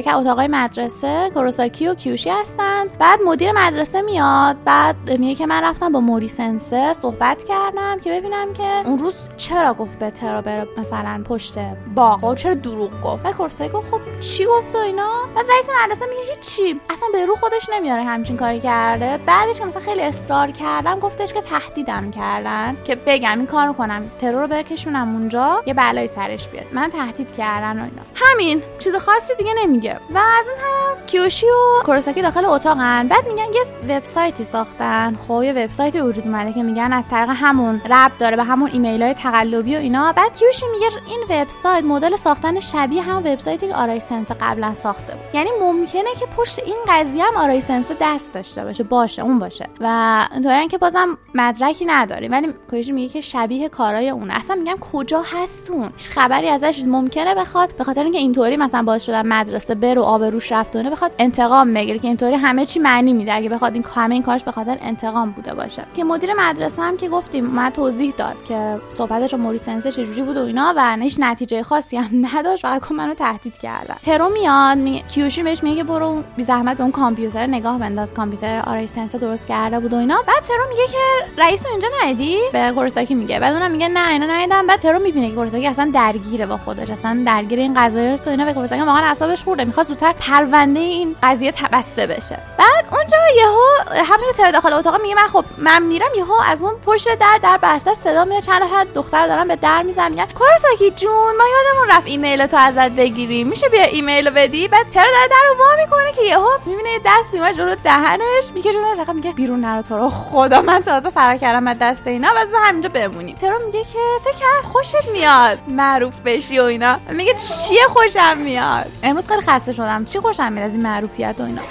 که اتاقای مدرسه کوروساکی و کیوشی هستن. بعد مدیر مدرسه میاد بعد میگه که من رفتم با موری سنسه صحبت کردم که ببینم که اون روز چرا گفت به ترا بره مثلا پشت باغ چرا دروغ گفت. و کوروساکی گفت خب چی گفت و اینا؟ بعد رئیس مدرسه میگه هیچی. اصلا به رو خودش نمیاره همچین کاری کرده. بعدش که مثلا خیلی اصرار کردم گفتش که تهدیدم کردن. که بگم این کارو کنم ترو رو بکشونم اونجا یه بلایی سرش بیاد. منو تهدید کردن و اینا. همین. چیز خاصی دیگه نمیگه. و از اون طرف کیوشی و کوروساکی داخل اتاقن. بعد میگن یه وبسایتی ساختن. خب یه وبسایتی وجود اومده که میگن از طریق همون ربط داره به همون ایمیل های تقلبی و اینا. بعد کیوشی میگه این وبسایت مدل ساختن شبیه هم وبسایتی که آرای سنس قبلا ساخته بود. یعنی ممکنه که پشت این قضیه هم آرای سنس دست داشته باشه باشه اون باشه. و اینطوری که بازم مدرکی نداریم. ولی کیوشی میگه که شبیه کارای اون. اصلا میگم کجا هستون هیچ خبری ازش ممکنه بخواد. به خاطر اینکه اینطوری مثلا باعث شدن مدرسه بر و آبروش رفتونه بخواد انتقام بگیره. که اینطوری همه چی معنی میده. اگه بخواد این همه این کارش به خاطر انتقام بوده باشه. که مدیر مدرسه هم که گفتیم ما توضیح داد که صحبتش با سنسه چجوری بود و اینا و هیچ نتیجه خاصی هم *laughs* نداشت. فقط منو تهدید کردن. ترو میاد می... کیوشی بهش میگه برو بی زحمت به اون کامپیوتر نگاه بنداز کامپیوتر آرای سنسه درست کرده بود و اینا. بعد ترو میگه که رئیس اینجا ندیدی؟ به کورساکی میگه. بعد اونم میگه نه اینا ندیدم بعد ترو می‌بینه که کورساکی اصلا درگیره با خودش. اصلا درگیر این قضایای و اینا. و کورساکی واقعا اعصابش خورده. می‌خواد زودتر پرونده این قضیه بسته بشه. بعد اونجا یهو همین ترو داخل اتاق میگه من خب من میرم یهو از اون پشت در در بسته صدا میاد. چند نفر دختر دارن به در می‌زنن میگن کورساکی جون ما یادمون رفت ایمیل تو ازت بگیریم میشه بیا ایمیل رو بدی؟ بعد ترو داره در رو وا می‌کنه که یهو می‌بینه دست میاد جلو دهنش میگه جون میگه بیرون نرو تو رو. خدا من تازه فرار کردم از دست اینا. بعد همینجا بمونیم. ترو میگه که فکر کنم خوشت میاد. معروف بشی و اینا. میگه چیه خوشم میاد؟ امروز خیلی خسته شدم. چی خوشم میاد از این معروفیت و اینا؟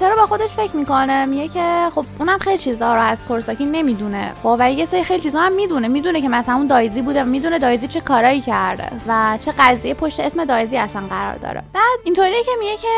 ترا با خودش فکر می‌کنه. میگه که خب اونم خیلی چیزها رو از کورساکی نمی‌دونه. خب و یه سری خیلی چیزها هم می‌دونه. می‌دونه که مثلا اون دایزی بوده. می‌دونه دایزی چه کارایی کرده و چه قضیه پشت اسم دایزی اصلا قرار داره. بعد اینطوریه که میگه که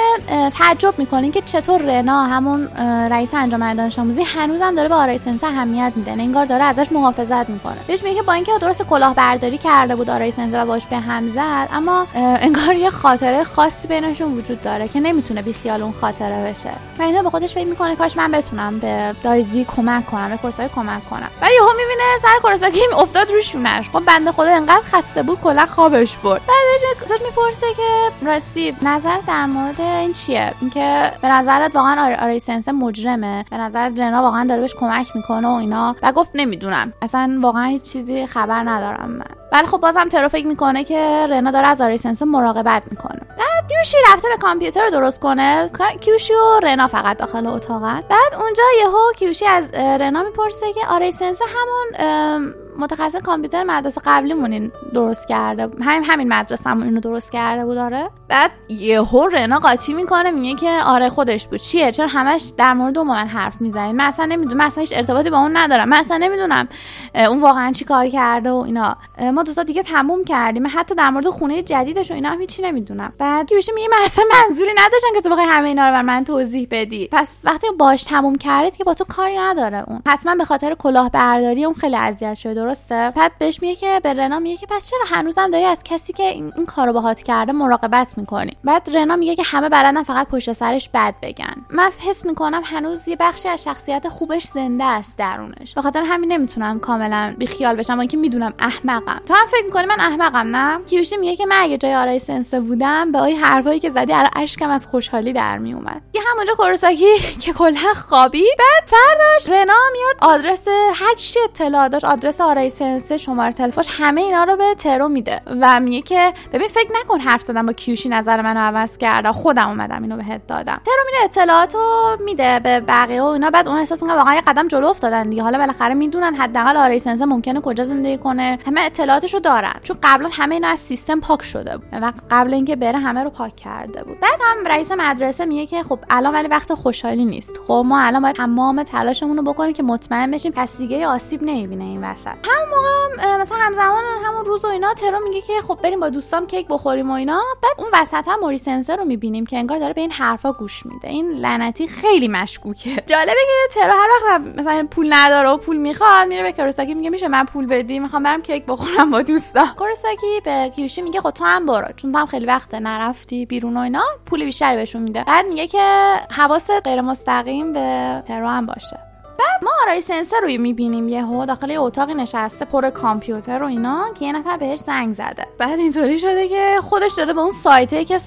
تعجب می‌کنین که چطور رنا همون رئیس انجمن دانش آموزی هنوزم داره به آرای سنس اهمیت میده. انگار داره ازش محافظت می‌کنه. بهش میگه که با اینکه درست کلاهبرداری کرده بود آرای سنس و باش به هم زد اما انگار یه خاطره خاصی بینشون وجود داره که نمی‌تونه بی خیال اون خاطره بشه. و اینا به خودش فکر می‌کنه کاش من بتونم به دایزی کمک کنم به کورسای کمک کنم. ولی یهو می‌بینه سر کورساکی افتاد رو شونش. خب بنده خدا انقدر خسته بود کلا خوابش برد. بعدش ازش می‌پرسه که راستی نظر در مورد این چیه؟ اینکه به نظرت واقعا آر... آرای سنس مجرمه. به نظر رنا واقعا داره بهش کمک می‌کنه و اینا. و گفت نمی‌دونم. اصلا واقعا هیچ چیزی خبر ندارم من. ولی خب بازم ترو فکر می‌کنه که رنا داره از سنس مراقبت می‌کنه. بعد کیوشی رفته به کامپیوتر درست کنه. کیوشی و رنا فقط داخل اتاقن. بعد اونجا یهو کیوشی از رنا می‌پرسه که سنس همون متخصص کامپیوتر مدرسه قبلیمون درست کرده همین همین مدرسهمون اینو درست کرده بود آره. بعد یهو رنا قاطی می‌کنه میگه که آره خودش بود. چیه؟ چرا همش در مورد اون من حرف می‌زنید من اصلا نمی‌دونم. من اصلا هیچ ارتباطی با اون ندارم. من اصلا نمی‌دونم اون واقعا چی کار کرده و اینا. ما دو تا دیگه تموم کردیم. من حتی در مورد خونه جدیدش و اینا هم هیچی نمی‌دونم. بعد کیوشی میگه من اصلا منظوری نداشتم که تو بخوای همه اینا رو من توضیح بدی. پس وقتی باش تموم کردید که با تو کاری نداره اون. حتما به خاطر کلاهبرداری اون خیلی اذیت شده درسته؟ بعد بهش میگه که به رنا میگه که پس چرا هنوزم داری از کسی که این, این کارو باهات کرده مراقبت می‌کنی؟ بعد رنا میگه که همه بلدن فقط پشت سرش بد بگن. من حس می‌کنم هنوز یه بخشی از شخصیت خوبش زنده است درونش. به خاطر همین نمی‌تونم کاملا بی خیال بشم اینکه می‌دونم احمقم. تو هم فکر می‌کنی من احمقم نه؟ کیوشی میگه که من اگه جای آرای سنسه بودم به این حرفایی که زدی الان اشکم از خوشحالی در میومد یه همونجا کورساکی *laughs* که کلا خوابید. بعد فرداش رنا میاد آدرس هر چی اطلاع داشت آدرس آرای سنسه شماره تلفنش همه اینا رو به ترو میده و میگه که ببین فکر نکن حرف زدم با کیوشی نظر منو عوض کرده. خودم اومدم اینو بهت دادم. ترو میره اطلاعاتو میده به بقیه و اینا. بعد اون احساس می‌کنه واقعا یه قدم جلو افتادن دیگه. حالا بالاخره می‌دونن حداقل آرای سنسه ممکنه کجا زندگی کنه. همه اطلاعاتشو دارن. چون قبلا همه اینا از سیستم پاک شده بود. و قبل اینکه بره همه رو پاک کرده بود. بعد هم رئیس مدرسه میگه که خب الان ولی وقت خوشحالی نیست. خب ما الان باید تمام تلاشمون رو بکنیم که مطمئن بشیم. پس دیگه آسیب نمی‌بینه این وسط. همون موقع مثلا همزمان همون روز و اینا ترو میگه که خب بریم با دوستام کیک بخوریم و اینا. بعد اون وسط هم موری سنسر رو می‌بینیم که انگار داره به این حرفا گوش میده. این لعنتی خیلی مشکوکه. *laughs* جالبه که ترو هر وقت مثلا پول نداره و پول می‌خواد میره به کوروساکی میگه میشه من پول بدی می‌خوام برم کیک بخورم با دوستام. کوروساکی به کیوشی میگه خب تو هم برو چون تو هم خیلی وقت نرفتی بیرون و اینا پول بیشتری بهشون میده. بعد میگه که حواست غیر مستقیم به ترو هم باشه. بعد ما آرای سنسر رو می‌بینیم یهو داخل یه اتاقی نشسته پر کامپیوتر و اینا که یه نفر بهش زنگ زده. بعد اینطوری شده که خودش داره به اون سایته که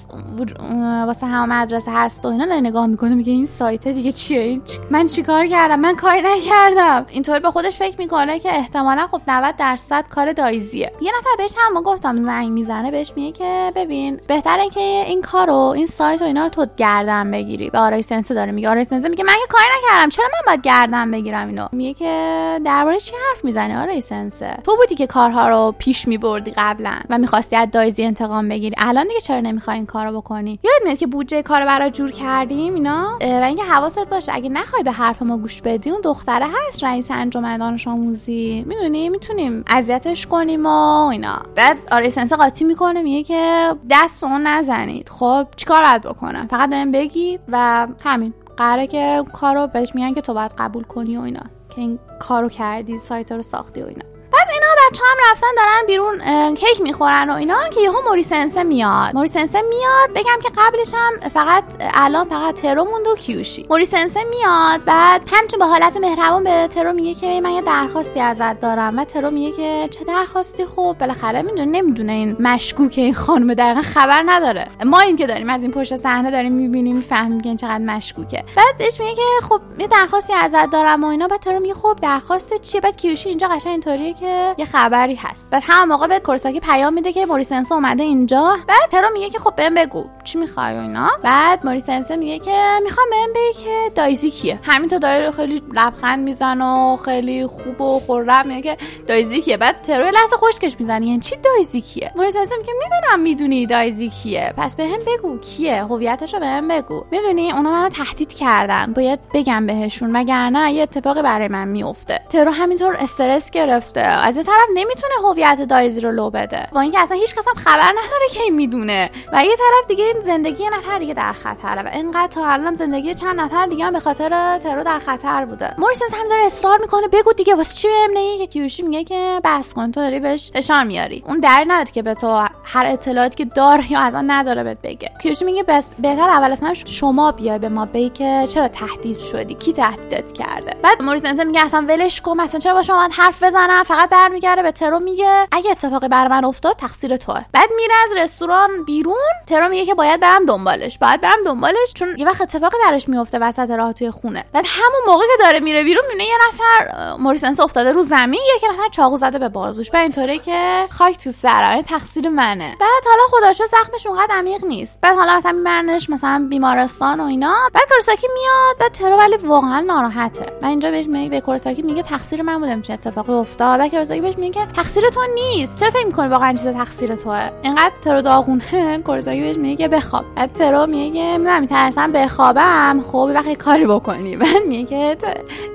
واسه همه مدرسه هست و اینا داره نگاه می‌کنه میگه این سایته دیگه چیه؟ این من چیکار کردم؟ من کاری نکردم. اینطوری به خودش فکر می‌کنه که احتمالا خب 90 درصد کار دایزیه. یه نفر بهش هم گفتم زنگ می‌زنه بهش میگه که ببین بهتره که این کارو این سایت و اینا رو تو گردن بگیری. به آرای سنسه داره میگه. آرای سنسه میگه من که کاری نکردم. چرا من باید گردن بگیرم اینو. میگه که درباره چی حرف می‌زنی آرای سنسه؟ تو بودی که کارها رو پیش میبردی قبلا و می‌خواستی از دایزی انتقام بگیری. الان دیگه چرا نمی‌خوای این کارو بکنی؟ یاد میاد که بودجه کارو برات جور کردیم اینا؟ و اینکه حواست باشه اگه نخوای به حرف ما گوش بدی اون دختره هست رئیس انجمن دانش آموزی. می‌دونی؟ می‌تونیم اذیتش کنیم و اینا. بعد آرای سنسه قاطی می‌کنه میگه که دست به اون نزنید. خب چیکار باید بکنم؟ فقط بهم بگید و همین. قراره که کارو بهش میگن که تو باید قبول کنی و اینا. که این کارو کردی سایت رو ساختی و اینا. بعد اینا بچه هم رفتن دارن بیرون کیک می‌خورن و اینا که یهو موری سنسه میاد. موری سنسه میاد بگم که قبلش هم فقط الان فقط ترو موند و کیوشی. موری سنسه میاد بعد همچون به حالت مهربان به ترو میگه که من یه درخواستی ازت دارم. و ترو میگه که چه درخواستی؟ خوب بالاخره می‌دونه نمی‌دونه این مشکوکه این خانم دقیقا خبر نداره. ما این که داریم از این پشت صحنه داریم می‌بینیم می‌فهمیم که چقدر مشکوکه. بعد بهش میگه که خب یه درخواستی ازت دارم. و اینا بعد ترو میگه خب درخواست چیه؟ بعد کیوشی اینجا قشنگ اینطوریه که یه خبری هست. بعد هم موقع به کورساکی پیام میده که موری سنسه اومده اینجا. بعد ترو میگه که خب بهم بگو. چی می‌خوای و اینا. بعد موری سنسه میگه که می‌خوام بهم بگی که دایزی کیه. همینطور داره خیلی لبخند می‌زنه و خیلی خوب و خرم میگه که دایزی کیه. بعد ترو لحظه خشکش می‌زنه. یعنی چی دایزی کیه؟ موری سنسه میگه می‌دونم می‌دونی دایزی کیه. پس بهم بگو کیه. هویتش رو بهم بگو. می‌دونی اونا منو تهدید کردن. باید بگم بهشون. وگرنه یه اتفاقی برای من میفته. ترو همینطور استرس گرفته. از یه طرف نمی‌تونه هویت دایزی رو لو بده. با اینکه اصلا هیچ کس هم خبر نداره که این می‌دونه. و یه طرف دیگه این زندگی نفر دیگه در خطره. و انقدر تا الان زندگی چند نفر دیگه هم به خاطر ترو در خطر بوده. موریسنس هم داره اصرار می‌کنه. بگو دیگه واسه چی بهم نگی؟ که کیوشی میگه که بس کن تو داری بهش فشار میاری. اون در نداره که به تو هر اطلاعاتی که داره یا اصلا نداره بهت بگه. کیوشی میگه بس بهتر اول اصلا شما بیای به ما بگی که چرا تهدید شدی؟ کی تهدیدت کرده؟ بعد موریسنس میگه اصلا ولش کن. اصلا چرا با شما حرف بزنم؟ فقط برمیگرده به ترو میگه اگه اتفاقی بر من افتاد تقصیر توه. بعد میره از رستوران بیرون ترو میگه که باید برم دنبالش. باید برم دنبالش چون یه وقت اتفاقی براش میفته وسط راه توی خونه. بعد همون موقع که داره میره بیرون می‌بینه یه نفر موریسنس افتاده رو زمین یکی نفر چاقو زده به بازوش. بعد اینطوره که خاک تو سرم تقصیر منه. بعد حالا خداشو زخمش اونقدر عمیق نیست. بعد حالا مثلا میبرنش مثلا بیمارستان و اینا. بعد کورساکی میاد بعد ترو ولی واقعا ناراحته. من اینجا بهش میگه به کورساکی میگه تقصیر من بودم چه اتفاقی افتاد؟ بعد کورساکی بهش که تقصیر تو نیست. چرا فکر می‌کنی واقعا چیز تقصیر توه؟ اینقدر ترو داغونه. کورساکی بهش میگه بخواب. بعد ترو میگه من میترسم بخوابم. خب یه وقت یه کاری بکنی. بعد میگه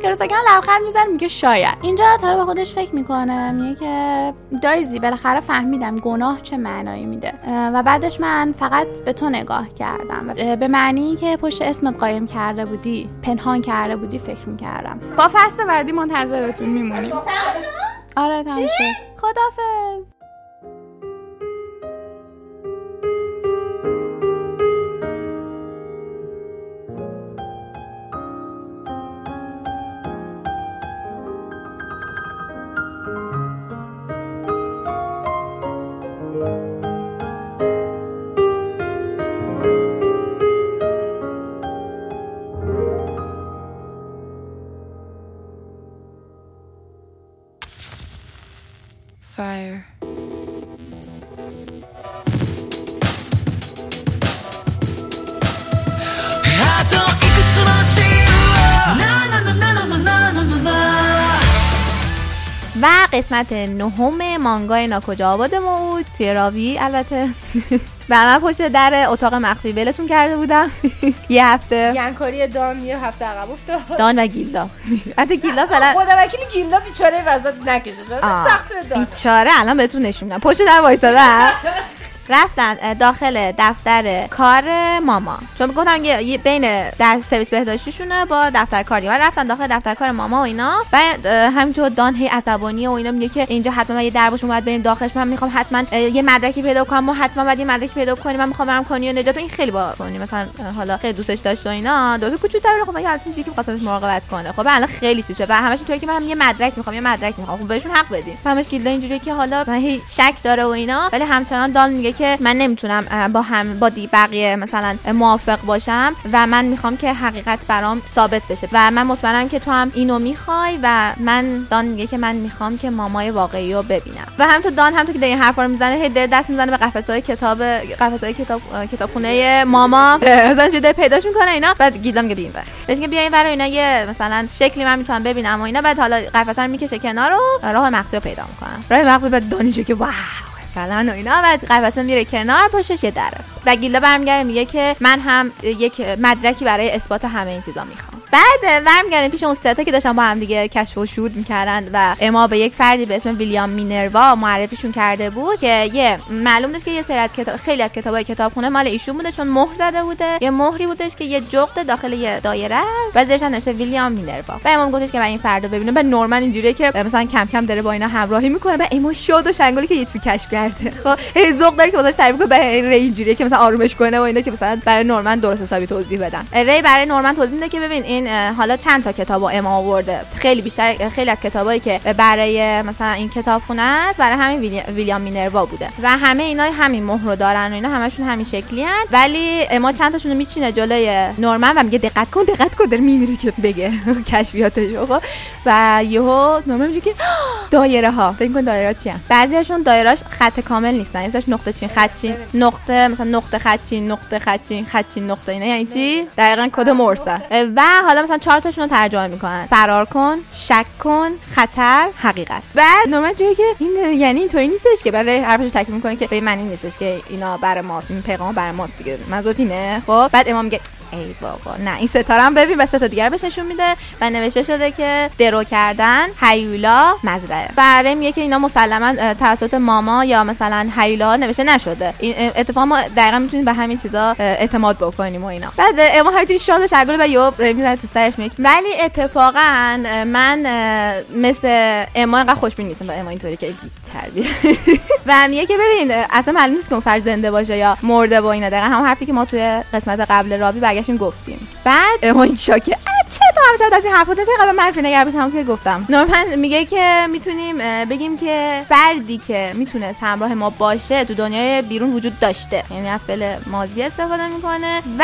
که لبخند می‌زنه میگه شاید. اینجا ترو به خودش فکر می‌کنه. میگه که دایزی بالاخره فهمیدم گناه چه معنایی میده. و بعدش من فقط به تو نگاه کردم. به معنی که پشت اسمت قایم کرده بودی پنهان کرده بودی فکر می‌کردم. با فصل بعدی منتظرتون میمونیم. آره تمام شد. خدافظ قسمت نهم مانگای ناکجا آباد ما بود توی راوی البته. *laughs* و من پشت در اتاق مخفی ولتون کرده بودم. *laughs* یه هفته. گنکاری دان یه هفته عقب افتاد. دان و گیلدا. *laughs* حتی گیلدا فعلا خدا وکیل گیلدا بیچاره وسط نکشه. شد. تقصیر دان بیچاره الان بهتون نشون میدم. پشت در وایسادم. رفتن داخل دفتر کار ماما. چون گفتم یه بین در سرویس بهداشتیشونه با دفتر کاری. من رفتن داخل دفتر کار ماما و اینا. بعد همینطور دان هی عصبانی و اینا میگه که اینجا حتما یه دربشون باید بریم داخلش. من می‌خوام حتما یه مدرکی پیدا کنم. ما حتما باید یه مدرکی پیدا کنیم. من می‌خوام برم کنی و نجات. این خیلی با کنی مثلا حالا خیلی دوستش داشت و اینا. دوست کوچولو خب یه البته که می‌خواست ازش مراقبت کنه. خب الان خیلی چیزه و همش توی که من یه مدرک می‌خوام یه مدرک می‌خوام. خب بهشون حق بدین. همش گیلدا اینجوریه که حالا هی شک داره و اینا. ولی همچنان دان میگه که من نمی‌تونم با هم با دی بقیه مثلا موافق باشم و من می‌خوام که حقیقت برام ثابت بشه. و من مطمئنم که تو هم اینو می‌خوای و من دان میگه که من می‌خوام که مامای واقعی رو ببینم. و همینطور دان همونطور که داره این حرفا رو می‌زنه هی دست می‌زنه به قفسه های کتاب قفسه های کتاب کتابخونه ماما. *laughs* مثلا چه داره پیداش می‌کنه اینا. بعد گیلدا میگه بیا اینور بهش میگه بیا اینور و اینا یه مثلا شکلی من می‌تونم ببینم و اینا. بعد حالا قفسه رو می‌کشه کنار و راه مخفی رو پیدا می‌کنم. راه مخفی بعد دانی که واو. مثلا و اینا بعد قفسه میره کنار پشتش یه دره. و گیلا برمیگرده میگه که من هم یک مدرکی برای اثبات همه این چیزا می‌خوام. بعد برمیگردیم پیش اون ستا که داشتن با هم دیگه کشف و شهود می‌کردن و اما به یک فردی به اسم ویلیام مینروا معرفیشون کرده بود که یه معلوم داشت که یه سری از کتاب خیلی از کتابای کتابخونه مال ایشون بوده چون مهر زده بوده. یه مهری بودش که یه جغد داخل یه دایره است و زیرش نوشته ویلیام مینروا. و امام گفتش که من این فرد رو ببینه. و نورمن اینجوریه که مثلا کم کم داره با اینا همراهی می‌کنه. و اما شاد و شنگولی که یه چیزی کشف کرده. خب هی داره که واسش تعریف کنه. به ری اینجوریه که آرومش کنه و اینا که مثلا برای نورمن درست حسابی توضیح بدن. ری برای نورمن توضیح میده که ببین این حالا چند تا کتاب اما آورده. خیلی بیشتر خیلی از کتابایی که برای مثلا این کتابخونه است برای همین ویلی- ویلیام مینروا بوده. و همه اینا همین مهر رو دارن و اینا همشون همین شکلی هن. ولی اما چند تاشون رو میچینه جلوی نورمن و میگه دقت کن دقت کن داره میمیره که بگه *laughs* کشفیاتش خب. و یهو نورمن میگه که *gasps* دایره ها فکر کن دایره ها چی بعضیاشون دایراش خط کامل نیستن. سرش نقطه چین خط چین نقطه مثلا نقطه خط چین نقطه خط چین خط چین نقطه اینا. یعنی چی؟ دقیقا کد مرسه. و حالا مثلا چهار تاشون رو ترجمه می‌کنن. فرار کن شک کن خطر حقیقت. بعد نورمن جوری که این یعنی اینطوری نیستش که برای حرفش تکمیل می‌کنه که به معنی نیستش که اینا برای ماست. این پیغام برای ماست دیگه. منظورت اینه؟ خب بعد امام میگه ای بابا. نه این ستاره هم ببین و تا دیگر بهش نشون میده و نوشته شده که درو کردن هیولا مزرعه. برای میگه که اینا مسلما توسط ماما یا مثلا هیولا نوشته نشده. این اه، اتفاقا ما دقیقا می‌تونیم به همین چیزا اعتماد بکنیم و اینا. بعد اما همینجوری شاد شگل و ری می‌زنه تو سرش میگه ولی اتفاقا من مثل اما اینقدر خوشبین نیستم. و اما اینطوری که بی تربیه. *laughs* و میگه که ببین اصلا معلوم نیست که اون فرد زنده باشه یا مرده و اینا. دقیقا هم حرفی که ما توی قسمت قبل رابی برگشتیم گفتیم. بعد اما این شاکه چه تا همش از این حرفات چه قبل منفی نگر باشم که گفتم. نورمن میگه که می‌تونیم بگیم که فردی که می‌تونست همراه ما باشه تو دنیای بیرون وجود داشته. یعنی از فعل ماضی استفاده می‌کنه و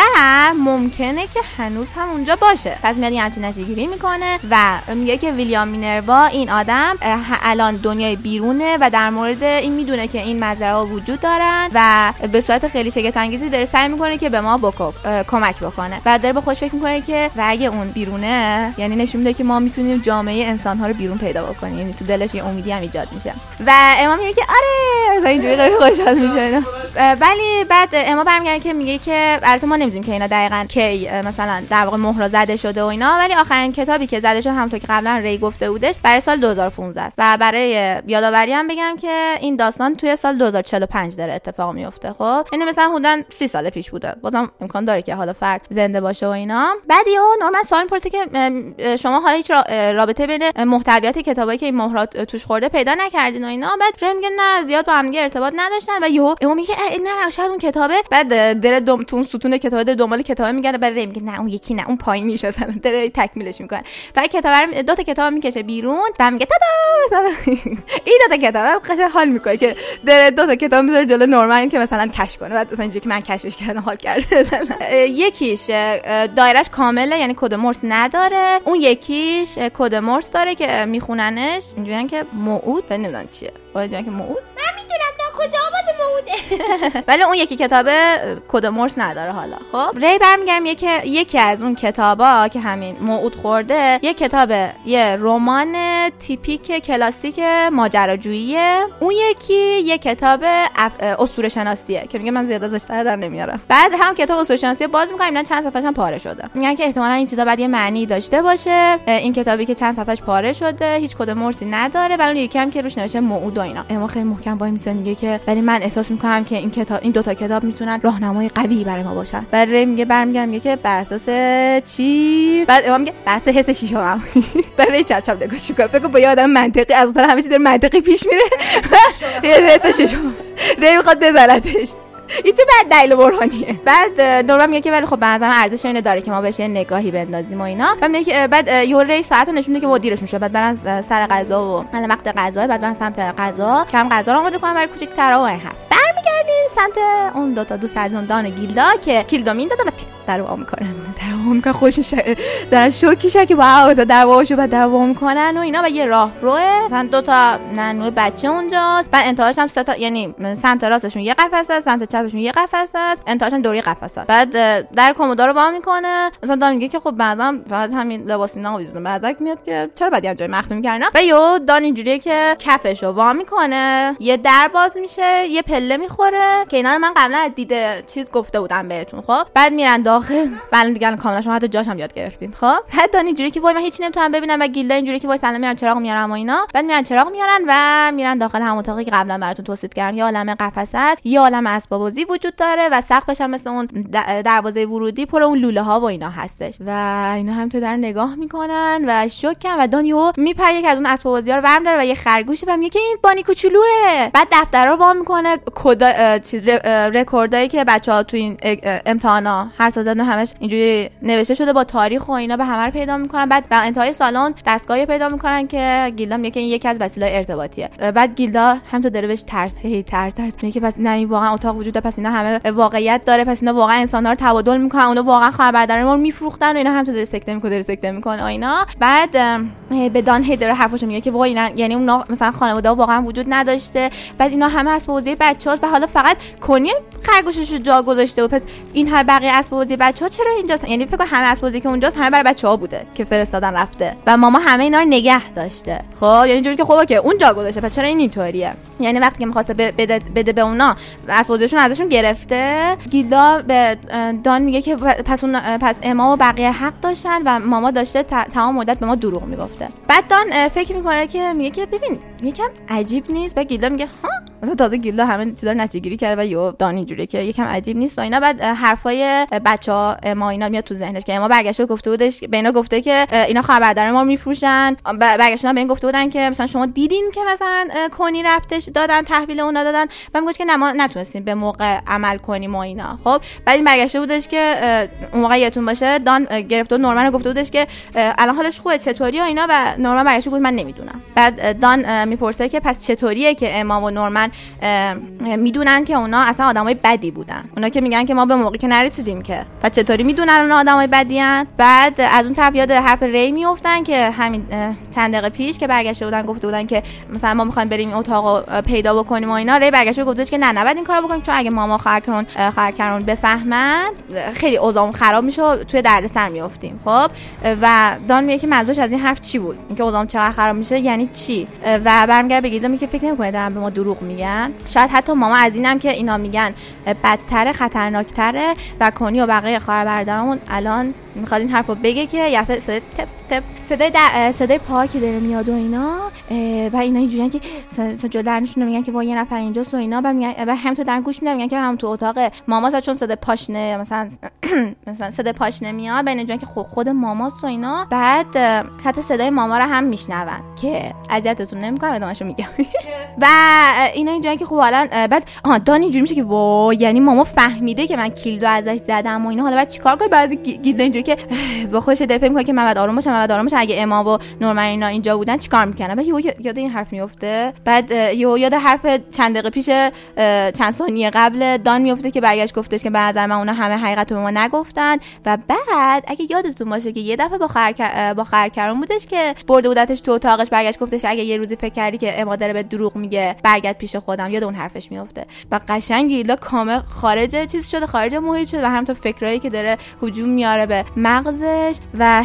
ممکنه که هنوز هم اونجا باشه. پس میاد یه همچین نتیجه گیری می‌کنه و میگه که ویلیام مینروا این آدم الان دنیای بیرونه و در مورد این می‌دونه که این مزرعه وجود دارن و به صورت خیلی شگفت انگیزی داره سعی می‌کنه که به ما بکو کمک بکنه. و داره به خودش فکر می‌کنه که و اگه اون بیرونه. یعنی نشون میده که ما می‌تونیم جامعه انسان ها رو بیرون پیدا بکنیم. یعنی تو دلش یه امیدی هم ایجاد میشه. و اما میگه که آره مثلا اینجوری خیلی خوشحال میشه ولی بعد اما برمیگرده که میگه که البته ما نمی‌دونیم که اینا دقیقا کی مثلا در واقع مهر زده شده و اینا. ولی آخرین کتابی که زده شده همونطور که قبلا ری گفته بودش برای سال 2015 است. و برای یادآوری هم بگم که این داستان توی سال 2045 داره اتفاق میفته خب؟ یعنی مثلا حدودا 30 سال پیش بوده. بازم امکان داره که حالا فرد زنده باشه و اینا. بعد یهو نورمن سوال می‌پرسه که ام، اه، شما حالا هیچ رابطه بین محتویات کتابایی که این مهرات توش خورده پیدا نکردین و اینا. بعد ری میگه نه زیاد با هم ارتباط نداشتن و یهو اما میگه نه نه شاید اون کتابه. بعد داره دم تو اون ستون کتابه داره دنبال کتابه میگرده. بعد ری میگه نه اون یکی نه اون پایینیش مثلا داره تکمیلش می‌کنه. بعد کتاب دو تا کتاب می‌کشه بیرون. و میگه تادا *laughs* این دو تا کتاب قشنگ حال می‌کنه که داره دو تا کتاب می‌ذاره جلو نورمن که مثلا کش کنه. بعد مثلا اینجوری که من کشفش کردم حال کرده. *laughs* یکیش دایرش کامله یعنی کد مورس نداره. اون یکیش کد مورس داره که میخوننش. اینجوریه که موعود نمی‌دونم چیه. باید که موعود. من می‌دونم کجا آباد موده *laughs* ولی اون یکی کتاب کد مورس نداره حالا. خب؟ ری برمیگم یکی یکی از اون کتابا که همین موعود خورده یه کتاب یه رمان تیپیک کلاسیک ماجراجوییه اون یکی یه کتاب اسطوره شناسیه که میگه من زیاد ازش در نمیارم. بعد هم کتاب اسطوره شناسی باز می‌کنیم اینا چند صفحه‌ش هم پاره شده. میگن که احتمالاً این چیزا باید یه معنی داشته باشه. این کتابی که چند صفحه‌ش پاره شده هیچ کد مورسی نداره ولی یکی هم که روش نوشته موعود و اینا. اما خیلی محکم وایمیسه میگه که ولی من احساس می‌کنم که این کتاب این دوتا کتاب می‌تونن راهنمای قوی برای ما باشن. بعد ری میگه برمیگردم میگه که بر اساس چی؟ بعد امام میگه بر اساس حس شیشم *laughs* برای چپ چپ نگاش کن بگو با یه آدم منطقی از همه چی داره منطقی پیش میره. *laughs* *laughs* حس شیشم. ری می‌خواد بزنتش. این تو بعد دلیل برهانیه؟ بعد نورما میگه که ولی خب به ارزش اینو داره که ما بهش نگاهی بندازیم و اینا. بعد میگه بعد یو ری ساعت نشون میده که دیرشون شد بعد برن سر غذا و الان وقت غذا بعد برن سمت غذا. کم غذا رو آماده کنن برای کوچیک‌ترا و حرف. برمیگردیم سمت اون دو تا دوست از اون دان گیلدا که کیلدو میندازه و در وا می‌کنن. در وا می‌کنن خوشش در شوکیشه که واو در واوشو بعد در وا می‌کنن و اینا و یه راه روه. مثلا دو تا ننو بچه اونجاست. بعد انتهاش هم سه تا یعنی سمت راستشون یه قفسه است سمت چپشون یه قفسه است انتهاش هم دوری قفسه است بعد در کمودا رو وا می‌کنه. مثلا دان میگه که خب بعدم فقط همین لباس اینا وجود بعدک میاد که چرا بعد یه جای مخفی می‌کردن؟ و یو دان اینجوریه که کفشو وا می‌کنه. یه در باز میشه یه پله می‌خوره که اینا رو من قبلا دیده چیز گفته بودم بهتون خب؟ بعد میرن داخل. بعد دیگه کاملا شما حتی جاش هم یاد گرفتین خب؟ دان اینجوری که وای من هیچ نمی‌تونم ببینم و گیلدا اینجوری که وای سلام میرن چراغ میارم و اینا. بعد میرن چراغ میارن و میرن داخل هم اتاقی که قبلا براتون توصیف کردم. یه عالم قفسه است یه عالم اسباب بازی وجود داره و سقفش هم مثل اون دروازه ورودی پر اون لوله ها و اینا هستش. و اینا هم تو در نگاه می‌کنن و شوکن و دانیو میپره یک از اون اسباب بازی ها رو برم داره و یه خرگوش و میگه که این بانی کوچولوه. بعد دفتر رو وا می‌کنه کد چیز رکوردایی که بچه‌ها تو این امتحانا هر سال دادن همش اینجوری نوشته شده با تاریخ و اینا به همه رو پیدا می‌کنن. بعد در انتهای سالن دستگاهی پیدا می‌کنن که گیلدا میگه که این یکی از وسیله ارتباطیه. بعد گیلدا هم تو داره بهش ترس هی ترس ترس میگه پس نه این واقعا اتاق وجود داره پس اینا همه واقعیت داره پس اینا واقعا انسان ها رو تبادل می‌کنن اونا واقعا خبردار ما میفروختن و اینا هم تو داره سکته می‌کنه داره سکته می‌کنه اینا. بعد به دان هی داره حرفشو میگه که وای یعنی اونا مثلا خانواده واقعا وجود نداشته. بعد اینا همه از بازی بچه‌هاست و حالا فقط کنی خرگوشش رو جا گذاشته و پس این همه بقیه اسباب بازی بچه‌ها چرا اینجاست؟ یعنی فکر همه اسباب بازی که اونجاست همه برای بچه‌ها بوده که فرستادن رفته و ماما همه اینا رو نگه داشته. خب یعنی اینجوری که خب که اون جا گذاشته پس چرا این اینطوریه؟ یعنی وقتی که می‌خواسته بده, بده به اونا اسباب بازیشون ازشون گرفته گیلا به دان میگه که پس اون پس اما و بقیه حق داشتن و ماما داشته تمام مدت به ما دروغ می‌گفته. بعد دان فکر می‌کنه که میگه که ببین یکم عجیب نیست. بعد گیلا میگه ها؟ مثلا تازه گیلا همه چیزا رو نتیجه کرده و یو دان اینجوریه که یکم عجیب نیست و اینا. بعد حرفای بچا ما اینا میاد تو ذهنش که ما برگشته گفته بودش به اینا گفته که اینا خبردار ما میفروشن. برگشتن به این گفته بودن که مثلا شما دیدین که مثلا کنی رفتش دادن تحویل اونا دادن. و میگه که نه ما نتونستیم به موقع عمل کنیم و اینا. خب؟ بعد این برگشته بودش که اون موقع یادتون باشه دان گرفته نورمن گفته بودش که الان حالش خوبه چطوری و اینا. و نورمن برگشته گفت من نمی‌دونم. بعد دان می‌پرسه که پس چطوریه که امام و نورمن می‌دونن که اونا اصلا آدمای بدی بودن. اونا که میگن که ما به موقعی که نرسیدیم که. پس چطوری می‌دونن اونا آدمای بدی هن؟ بعد از اون طرف یاد حرف ری میافتن که همین چند دقیقه پیش که برگشته بودن گفته بودن که مثلا ما می‌خوایم بریم اتاق پیدا بکنیم و اینا ری برگشته گفته که نه نباید این کارو بکنیم چون اگه ماما خرکرون خرکرون بفهمن خیلی اوضاعمون خراب میشه توی دردسر میافتیم. خب؟ و دان میگه که منظورش از این حرف چی بود؟ اینکه اوضاعم چقدر خراب میشه یعنی چی؟ و برمیگرده بگید میگه فکر نمی‌کنه دارن به ما دروغ میگن. شاید حتی ماما از اینم که اینا میگن بدتر خطرناکتره و کنی و بقیه خواهر برادرامون الان می‌خواد این حرفو بگه که یه صدای تپ تپ صدای در صدای پا که داره میاد و اینا و اینا اینجوریه که جلو درنشون میگن که با یه نفر اینجاست و اینا بعد میگن و هم تو گوش میدن میگن که هم تو اتاق ماما چون صدای پاشنه مثلا *clears throat* مثلا صدای پاشنه میاد بین اینجوریه که خود, ماماست و اینا. بعد حتی صدای ماما رو هم میشنون که اذیتتون نمی‌کنه ادامهشو میگم. *laughs* و اینا اینجوریه که خب حالا بعد آها دان اینجوری میشه که وای یعنی ماما فهمیده که من کیلدو ازش زدم و اینا. حالا بعد چیکار کنه بعضی گیلدو اینجوری که با خودش دفعه می‌کنه که من بعد آروم باشم بعد آروم باشم. اگه اما و نورمن اینا اینجا بودن چیکار می‌کنن بعد یاد این حرف میفته بعد یهو یاد حرف چند دقیقه پیش چند ثانیه قبل دان میفته که برگشت گفتش که نظر من اونا همه حقیقت به ما نگفتن. و بعد اگه یادتون باشه که یه دفعه با خر با خرکرون بودش که برده بودتش تو اتاقش برگشت گفتش اگه یه روزی فکر کردی که اما داره به دروغ میگه برگرد پیش خودم یاد اون حرفش میفته و قشنگ گیلا کامل خارج چیز شده خارج محیط شده و همینطور فکرایی که داره هجوم میاره به مغزش و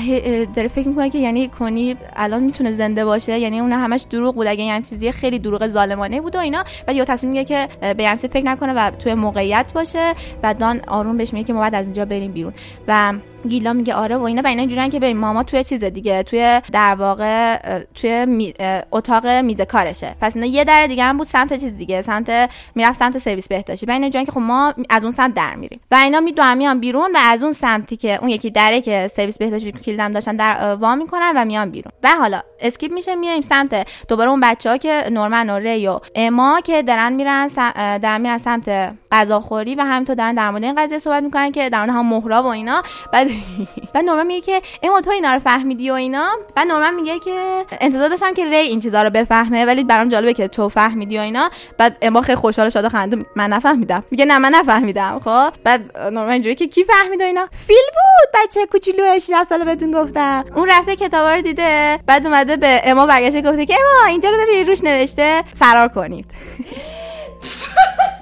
داره فکر می‌کنه که یعنی کنی الان می‌تونه زنده باشه. یعنی اون همش دروغ بود. اگه یعنی چیزی خیلی دروغ ظالمانه بود و اینا. بعد یا تصمیم میگه که به یعنی فکر نکنه و توی موقعیت باشه. و دان آروم بهش میگه که ما بعد از اینجا بریم بیرون. و گیلا میگه آره و اینا و اینا اینجوریان که به ماما توی چیز دیگه توی در واقع توی می... اتاق میز کارشه. پس اینا یه در دیگه هم بود سمت چیز دیگه سمت می‌رفت سمت سرویس بهداشتی. و اینا که خب ما از اون سمت در میریم. و اینا می میان بیرون و از اون سمتی که اون یکی دره که سرویس بهداشتی کلیدم داشتن در وا می‌کنن و میان بیرون. و حالا skip میشه میایم سمت دوباره اون بچه ها که نورمن و ری و اما که دارن میرن سم... دارن میرن سمت غذاخوری و همینطور دارن در مورد این قضیه صحبت می‌کنن که در مورد هم مهراب و اینا. بعد *laughs* بعد نورمن میگه که اما تو اینا رو فهمیدی و اینا؟ بعد نورمن میگه که انتظار داشتم که ری این چیزا رو بفهمه ولی برام جالبه که تو فهمیدی و اینا. بعد اما خیلی خوشحال شده خنده من نفهمیدم. میگه نه من نفهمیدم. خب؟ بعد نورمن اینجوری که کی فهمید و اینا؟ فیل بود بچه کوچولو 16 ساله بهتون گفتم. اون رفته کتابا رو دیده. بعد اومده به اما برگشته گفته که اما اینجا رو ببینید روش نوشته فرار کنید. *laughs*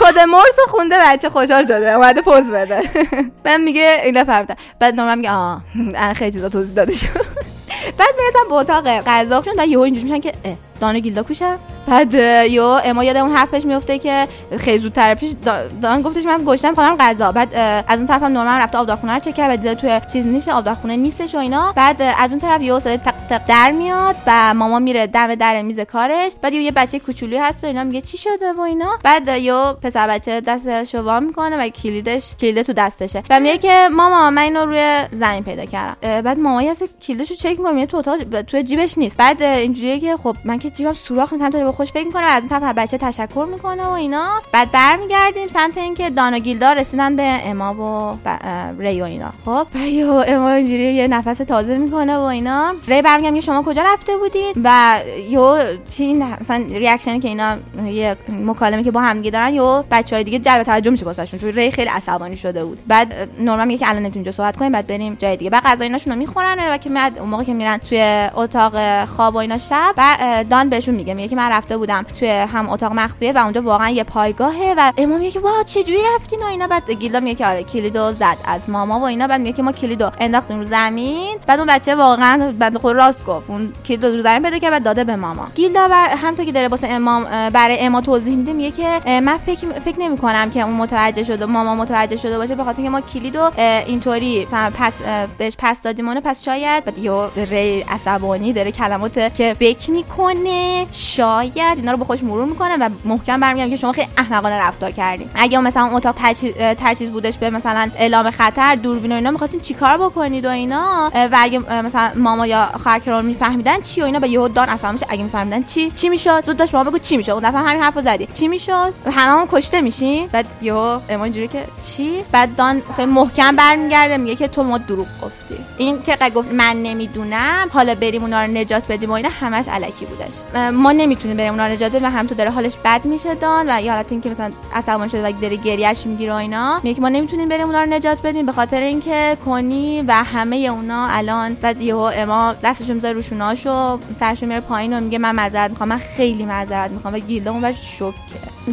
کد مرس خونده بچه خوشحال شده. اومده پوز بده. *laughs* بعد میگه اینا فهمیدم بعد نورمن میگه آه خیلی چیزا توضیح داده شد. *laughs* بعد می‌رسن به اتاق غذا. و یهو اینجوری میشن که دانو گیلدا کوشن بعد یو اما یاد اون حرفش میفته که خیلی زودتر پیش دان گفتش من گشتم خواهم غذا. بعد از اون طرفم نورمن رفته آبدارخونه رو چک کرد دیده توی چیز نیست آبدارخونه نیستش و اینا. بعد از اون طرف یو صدای تق تق در میاد و ماما میره دم در میز کارش. بعد یه بچه کوچولویی هست و اینا میگه چی شده و اینا. بعد یو پسر بچه دستش رو وا می‌کنه و کلیدش کلید تو دستشه. و میگه که ماما من اینو روی زمین پیدا کردم. بعد ماما یه کلیدش چک می‌کنه تو اتاق تو جیبش نیست. بعد اینجوریه که خب من که جیبم سوراخ نیست همینطوری به خوش فکر می‌کنه و از اون طرف بچه تشکر می‌کنه و اینا. بعد برمیگردیم سمت اینکه دان و گیلدا رسیدن به اما و. ری و اینا. خب *laughs* و اما اینجوری یه نفس تازه می‌کنه و اینا. ری برمیگم شما کجا رفته بودین؟ و یو چی مثلا ریاکشنی که اینا یه مکالمه که با هم دارن یو بچهای دیگه جلب توجه میشه واسهشون چون ری خیلی عصبانی شده بود. بعد نورمال میگه که الان نتونیم اینجا صحبت کنیم بعد بریم جای دیگه. بعد غذا رو می‌خورن و که بعد اون موقع که میرن توی اتاق خواب و اینا شب و دان بهشون میگه میگه که من رفته بودم توی هم اتاق مخفیه و اونجا واقعا یه پایگاهه و اما میگه که وا چه جوری رفتین و اینا؟ بعد گیلا میگه که آره کلیدو زد از ماما و اینا. بعد میگه که ما کلیدو انداختیم رو زمین. بعد اون بچه واقعا بعد خود راست گفت. اون کلیدو رو زمین پیدا کرد بعد داده به ماما. گیلا بر همونطور که داره واسه امام برای اما توضیح میده میگه که من فکر فکر نمی کنم که اون متوجه شده ماما متوجه شده باشه به خاطر که ما کلیدو اینطوری پس بهش پس دادیم پس شاید بعد یو ری عصبانی داره کلمات که فکر می‌کنه شاید اینا رو به خودش مرور می‌کنه و محکم برمیگم که شما خیلی احمقانه رفتار کردین اگه مثلا اتاق تجهیز بودش به مثلا اعلام خطر دوربین و اینا می‌خواستین چیکار بکنید و اینا؟ و اگه مثلا ماما یا خواهر میفهمیدن چی و اینا به یهو دان اصلا میشه. اگه میفهمیدن چی چی می‌شد؟ زود داشت ماما بگو چی می‌شد. اون دفعه همین حرفو زدی. چی می‌شد؟ هممون کشته میشیم. بعد یهو اما اینجوری که چی؟ بعد دان خیلی محکم برمیگرده میگه که تو ما دروغ گفتی. این که گفت من نمی‌دونم حالا بریم اونا رو نجات بدیم و اینا همش علکی بودش ما نمی‌تونیم بریم اونا رو نجات بدیم و هم داره حالش بد میشه دان و یا حالت اینکه مثلا عصبانی شده و داره گریهش می‌گیره و اینا. میگه ما نمی‌تونیم بریم اونا رو نجات بدیم به خاطر اینکه کنی و همه اونا الان بعد یهو اما دستشو می‌ذاره روشوناشو سرشو میره پایین و میگه من معذرت می‌خوام من خیلی معذرت می‌خوام و گیلدا اون شوکه.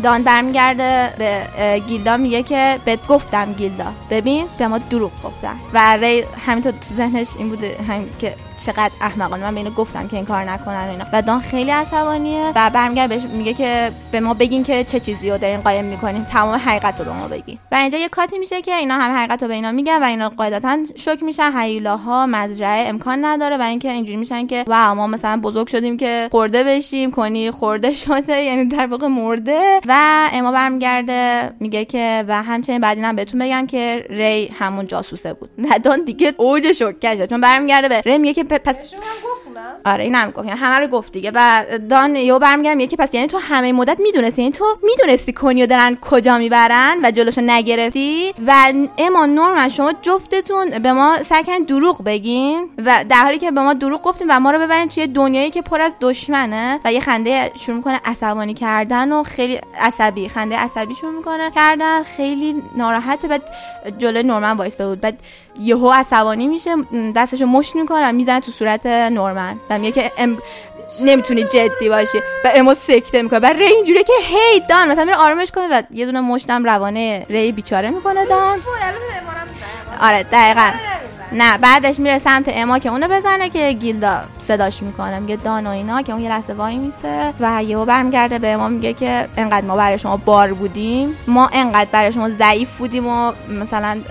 دان برمیگرده به گیلدا میگه که بهت گفتم گیلدا. ببین به ما دروغ گفتن. و ری همینطور تو ذهنش این بوده همین که چقدر احمقانه. من به اینو گفتم که این کار نکنن اینا. و دان خیلی عصبانیه. و برمیگرده بهش میگه که به ما بگین که چه چیزی رو دارین قایم می‌کنین. تمام حقیقت رو به ما بگین. و اینجا یه کاتی میشه که اینا هم حقیقت رو به اینا میگن و اینا قاعدتا شوک میشن. هیولاها مزرعه امکان نداره و اینکه اینجوری میشن که واو ما مثلا بزرگ شدیم که خورده بشیم کنی خورده *laughs* شده یعنی در واقع مرده. و اما برمیگرده میگه که و همچنین بعد اینم بهتون بگم که ری همون جاسوسه بود. *laughs* و دان دیگه اوج شوکشه چون برمیگرده به ری میگه که پس آره این هم گفت یعنی همه رو گفت دیگه. و دان یو برمیگردم یکی پس یعنی تو همه مدت می‌دونستی؟ یعنی تو می‌دونستی کنیو دارن کجا می‌برن و جلوشو نگرفتی؟ و اما نورمن شما جفتتون به ما سکن دروغ بگین و در حالی که به ما دروغ گفتیم و ما رو ببرین توی دنیایی که پر از دشمنه و یه خنده شروع می‌کنه عصبانی کردن و خیلی عصبی خنده عصبی شروع می‌کنه کردن. خیلی ناراحته. بعد جلوی نورمن وایسته بود. بعد یهو عصبانی میشه دستشو مشت می‌کنه می‌زنه تو صورت نورمن و میگه که ام... نمی‌تونی جدی باشی و امو سکته می‌کنه. بعد ری اینجوریه که هی دان مثلا میره آرامش کنه و یه دونه مشتم روانه ری بیچاره می‌کنه دان. آره دقیقا. نه بعدش میره سمت اما که اونو بزنه که گیلدا صداش می‌کنه. میگه دان و اینا که اون یه لحظه وای میسه و یهو برمیگرده به اما میگه که انقدر ما برای شما بار بودیم ما انقدر برای شما ضعیف بودیم و مثلا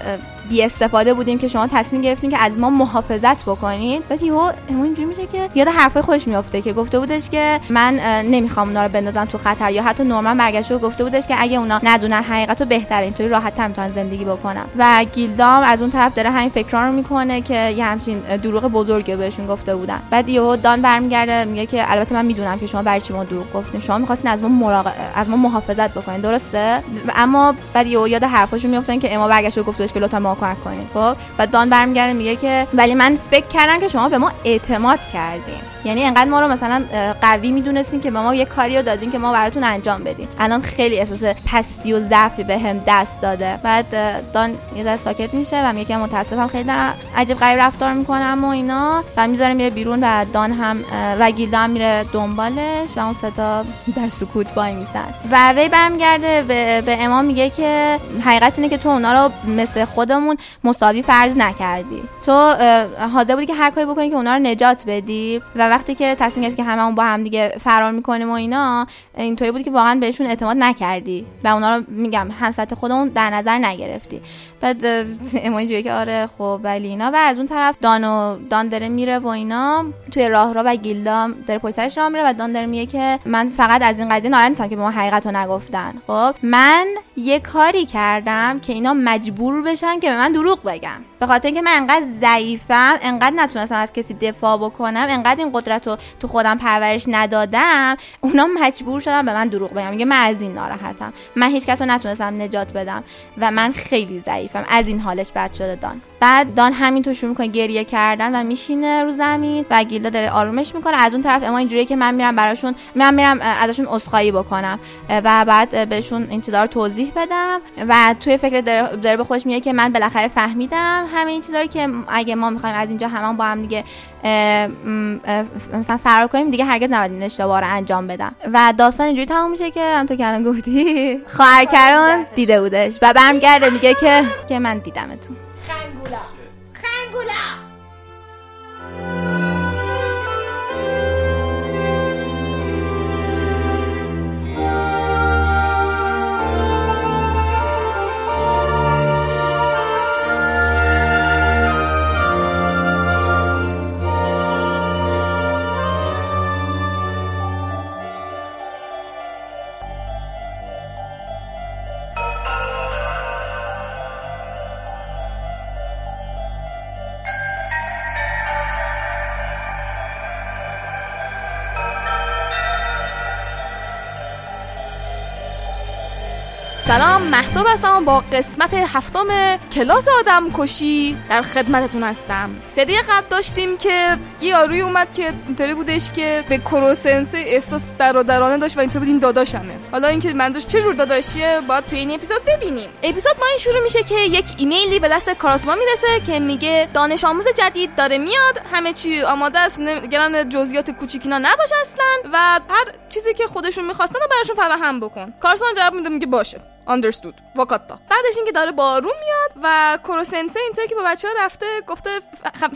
بی استفاده بودیم که شما تصمیم گرفتین که از ما محافظت بکنید. بعد یهو اما اینجوری میشه که یاد حرفای خودش میافته که گفته بودش که من نمی‌خوام اونا رو بندازم تو خطر یا حتی نورمن برگشته و گفته بودش که اگه اونا ندونن حقیقت رو بهتره اینطوری راحت می‌تونن زندگی بکنن. و گیلدام از اون طرف داره همین فکرا رو می‌کنه که یه همچین دروغ بزرگی بهشون گفته بودن. بعد یهو دان برمیگرده میگه که البته من می‌دونم که شما برای چی ما دروغ گفتین. شما می‌خواستین از ما مراق... از ما محافظت بکنین. درسته؟ اما بعد یهو یاد حرفاشون میافتن که اما برگشته و گفتش که لطفا کمک کنین خب؟ و دان برمیگرده میگه که ولی من فکر کردم که شما به ما اعتماد کردین. یعنی انقدر ما رو مثلا قوی می‌دونستین که به ما یه کاری رو دادین که ما براتون انجام بدیم. الان خیلی احساس پستی و ضعفی به هم دست داده. بعد دان یه ذره ساکت میشه و میگه که متاسفم. خیلی عجیب غریب رفتار می‌کنم و اینا. و می‌ذاره میره بیرون و دان هم و گیلدا هم میره دنبالش و اون ستا در سکوت وای میسن. و ری برمیگرده به, به امام میگه که حقیقت اینه که تو اونا رو مثل خودمون مساوی فرض نکردی. تو حاضر بودی که هر کاری بکنی که اونا رو نجات بدی و وقتی که تصمیم گرفتی که هممون با هم دیگه فرار می‌کنیم و اینا اینطوری بود که واقعا بهشون اعتماد نکردی و اونا رو میگم هم سطح خودمون در نظر نگرفتی. بعد اه، *laughs* اما اینجوری که آره خب ولی اینا. و از اون طرف دان و دان داره میره و اینا. توی راه رو و گیلدا داره پشت سرش راه میره و دان داره میگه که من فقط از این قضیه ناراحت نیستم که به ما حقیقت رو نگفتن. خب من یه کاری کردم که اینا مجبور بشن که به من دروغ بگم به خاطر اینکه من انقدر ضعیفم انقدر نتونستم از کسی دفاع بکنم انقدر این قدرت رو تو خودم پرورش ندادم اونا مجبور شدن به من دروغ بگم میگه من از این ناراحتم. من هیچ کس رو نتونستم نجات بدم. و من خیلی ضعیفم از این حالش بد شده دان. بعد دان همینطور شروع می‌کنه گریه کردن و میشینه رو زمین و گیلدا داره آرومش می‌کنه. از اون طرف اما اینجوریه که من میرم براشون من میرم ازشون عذرخواهی بکنم. و بعد بهشون رو توضیح بدم. و توی فکر داره, داره به خودش میگه که من بالاخره فهمیدم همه این چیزا که اگه ما می‌خوایم از اینجا هممون با هم دیگه مثلا فرار کنیم دیگه هرگز نباید این اشتباه رو انجام بدم و داستان اینجوری تموم میشه که همونطور که الان گفتی خواهر کرون دیده بودش. و برمیگرده میگه که که من دیدمتون. خنگولا. خنگولا. محتوب هستم با قسمت هفتم کلاس آدم کشی در خدمتتون هستم. سری قبل داشتیم که یه یاروی اومد که اینطوری بودش که به کروسنسه احساس برادرانه داشت و اینطوری بود این داداشمه. حالا اینکه منظورش چه جور داداشیه باید توی این اپیزود ببینیم. اپیزود ما این شروع میشه که یک ایمیلی به دست کاراسما می‌رسه که میگه دانش آموز جدید داره میاد همه چی آماده است نگران جزئیات کوچیکینا نباش اصلا و هر چیزی که خودشون می‌خواستن رو براشون فراهم بکن. کارسمان جواب میده میگه باشه. Understood. واکاتا بعدش اینکه داره بارون میاد و کروسنسه اینطوری که با بچه ها رفته گفته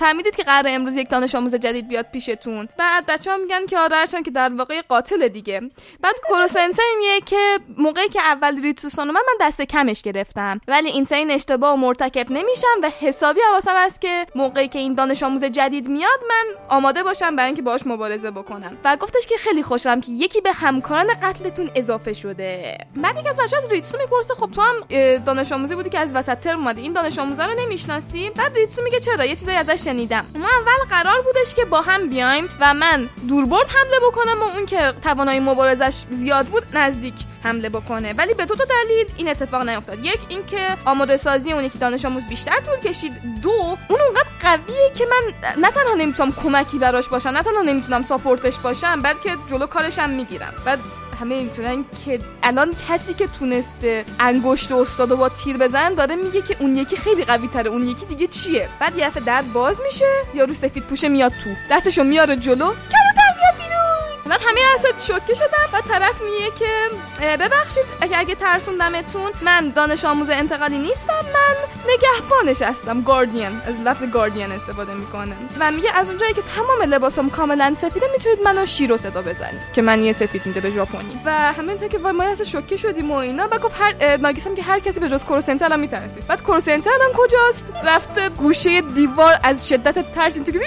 فهمیدید که قرار امروز یک دانش آموز جدید بیاد پیشتون. بعد بچه ها میگن که آره هرچند که در واقع قاتل دیگه. بعد کروسنسه میگه که موقعی که اول ریتسوسان اومد من دست کمش گرفتم. ولی این این اشتباه و مرتکب نمیشم و حسابی حواسم هست که موقعی که این دانش آموز جدید میاد من آماده باشم برای اینکه باهاش مبارزه بکنم. و گفتش که خیلی خوشم که یکی به همکاران قتلتون اضافه شده. بعد یکی از بچه‌ها از ریتسو می‌پرسه خب تو هم دانش آموزی بودی که از وسط ترم اومدی. این دانش آموزا رو نمی‌شناسی؟ بعد ریتسو میگه چرا؟ یه چیزایی ازش شنیدم. ما اول قرار بودش که با هم بیایم و من دوربرد حمله بکنم و اون که توانایی مبارزش زیاد بود نزدیک حمله بکنه. ولی به دو تا دلیل این اتفاق نیفتاد. یک اینکه آماده سازی اون یکی دانش آموز بیشتر طول کشید. دو اون اونقدر قویه که من نه تنها نمی‌تونم کمکی براش باشم نه تنها نمی‌تونم ساپورتش باشم بلکه جلو کارشم می‌گیرم. بعد همه اینطورن که الان کسی که تونسته انگشت استادو با تیر بزن داره میگه که اون یکی خیلی قوی تره اون یکی دیگه چیه؟ بعد یه در باز میشه یارو سفید پوشه میاد تو. دستشو میاره جلو کبوتر میاد بیرون. بعد همه اصلا شوکه شدم و طرف میگه که ببخشید اگه اگه ترسوندمتون من دانش آموز انتقالی نیستم من نگهبانش هستم گاردین از لفظ گاردین استفاده می‌کنه. و میگه از اونجایی که تمام لباسم کاملا سفیده می‌تونید منو شیرو صدا بزنید که من یه سفید میده به ژاپنی. و همینطور که ما اصلا شوکه شدیم و اینا و گفت هر ناگیسم که هر کسی به جز کوروسنته الان میترسید. بعد کوروسنته الان کجاست؟ رفته گوشه دیوار از شدت ترس اینطوری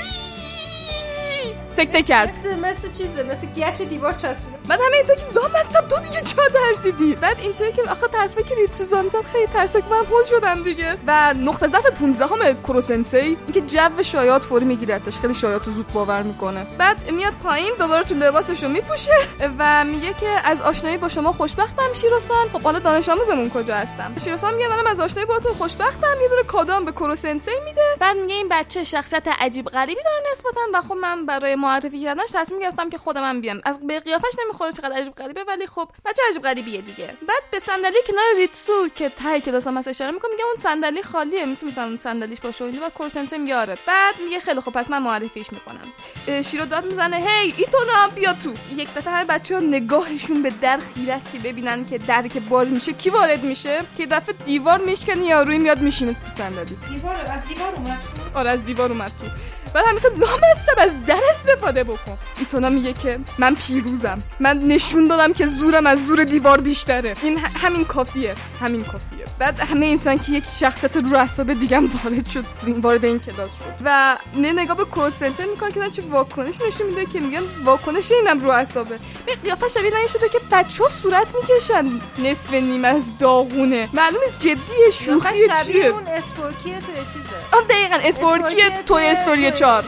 سکته کرد. مثل مثل چیزه مثل گچ دیوار چسبیده. من همه اینطور که لام هستم تو دیگه چا ترسیدی؟ بعد اینطوری که آخه طرفی که ریتسوزان زد خیلی ترسک من هول شدم دیگه. و نقطه ضعف 15 همه کروسنسی اینکه جو شایعات فوری میگیرتش. خیلی شایعات رو زود باور می‌کنه. بعد میاد پایین دوباره تو لباسش رو میپوشه و میگه که از آشنایی با شما خوشبختم شیروسان خب حالا دانش آموزمون کجا هستم؟ شیروسان میگه منم از آشنایی باهاتون خوشبختم یه دونه کادام به کروسنسی میده. بعد میگه این بچه شخصیت عجیب غریبی داره نسبتا و خب من برای معرفی کردنش تصمیم گرفتم که خودم هم بیام. از به قیافش نمی‌خوره چقدر عجیب غریبه ولی خب بچه عجیب غریبیه دیگه. بعد به صندلی کنار ریتسو که ته کلاس هست اشاره می‌کنه میگه اون صندلی خالیه. می‌تونی مثلا صندلیش باشه و و کورسنسه میاره. بعد میگه خیلی خب پس من معرفیش می‌کنم. شیرو داد می‌زنه هی ایتونا بیا تو. یک دفعه همه بچه ها نگاهشون به در خیره است که ببینن که در که باز میشه. کی وارد میشه؟ که دفعه دیوار میشکنه یا روی میاد میشینه تو صندلی. دیوار از دیوار اومد. آره از دیوار اومد تو. بعد همینطور لام هستم از در استفاده بکن. ایتونا میگه که من پیروزم. من نشون دادم که زورم از زور دیوار بیشتره. این همین کافیه. همین کافیه. بعد همه اینطورن که یک شخصیت رو اعصاب دیگه وارد شد این- وارد این کلاس شد. و نه نگاه به کد سنتر می‌کنن که چه واکنش نشون میده که میگن واکنش اینم رو اعصابه. می قیافش شبیه شده که بچه ها صورت می‌کشن. نصف نیم از داغونه. معلوم نیست جدیه شوخی چیه؟ اون اسپورکیه توی چیزه. آن دقیقا اسپورکی توی استوری چار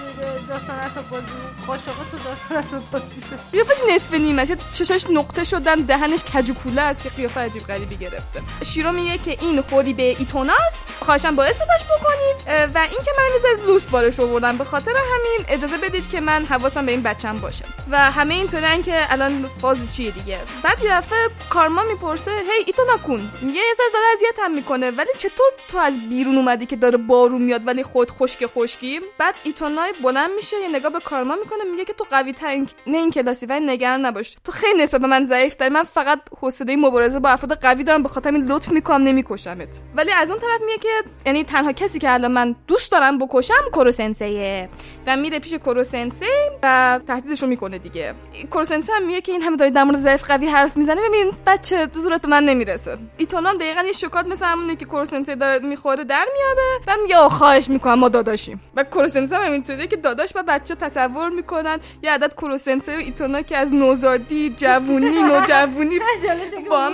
داستان اسب بازی قاشقه تو داستان اسب بازی شد قیافش نصف نیم است چشاش نقطه شدن دهنش کج و کوله است یه قیافه عجیب غریبی گرفته. شیرو میگه که این خودی به ایتوناست خواهشم باعث داشت بکنید. و این که من ذره لوس بارش آوردم به خاطر همین اجازه بدید که من حواسم به این بچم باشه. و همه اینطورن که الان فاز چیه دیگه. بعد یه دفعه کارما می‌پرسه هی ایتونا کن. یه ذره داره اذیتم می‌کنه ولی چطور تو از بیرون اومدی که داره بارون میاد ولی خود خشک خشکی؟ بعد ایتونای بلند میشه یه نگاه به کارما می‌کنه میگه که تو قوی ترین نه این کلاسی ولی نگران نباش. تو خیلی نسبت به من ضعیف داری من فقط حوصله مبارزه با افراد قوی دارم به خاطر این لطف می‌کنم نمیکشمت. ولی از اون طرف میگه که یعنی تنها کسی که الان من دوست دارم بکشم کوروسنسیه و میره پیش کوروسنسی و تهدیدش رو می‌کنه دیگه. کوروسنسی هم میگه که این همه داری در مورد ضعیف قوی حرف می‌زنه. ببین بچه زورت به من نمی‌رسه. ایتونا هم دقیقا یه شکات مثل همونه که کوروسنسی داره می‌خوره در میاره و میگه خواهش می‌کنم ما داداشیم. و کوروسنسی هم اینطوریه که داداش و بچه تصور می‌کنن یه عدد کوروسنسی و ایتونا که از نوزادی جوونی *laughs* نوجوونی با هم-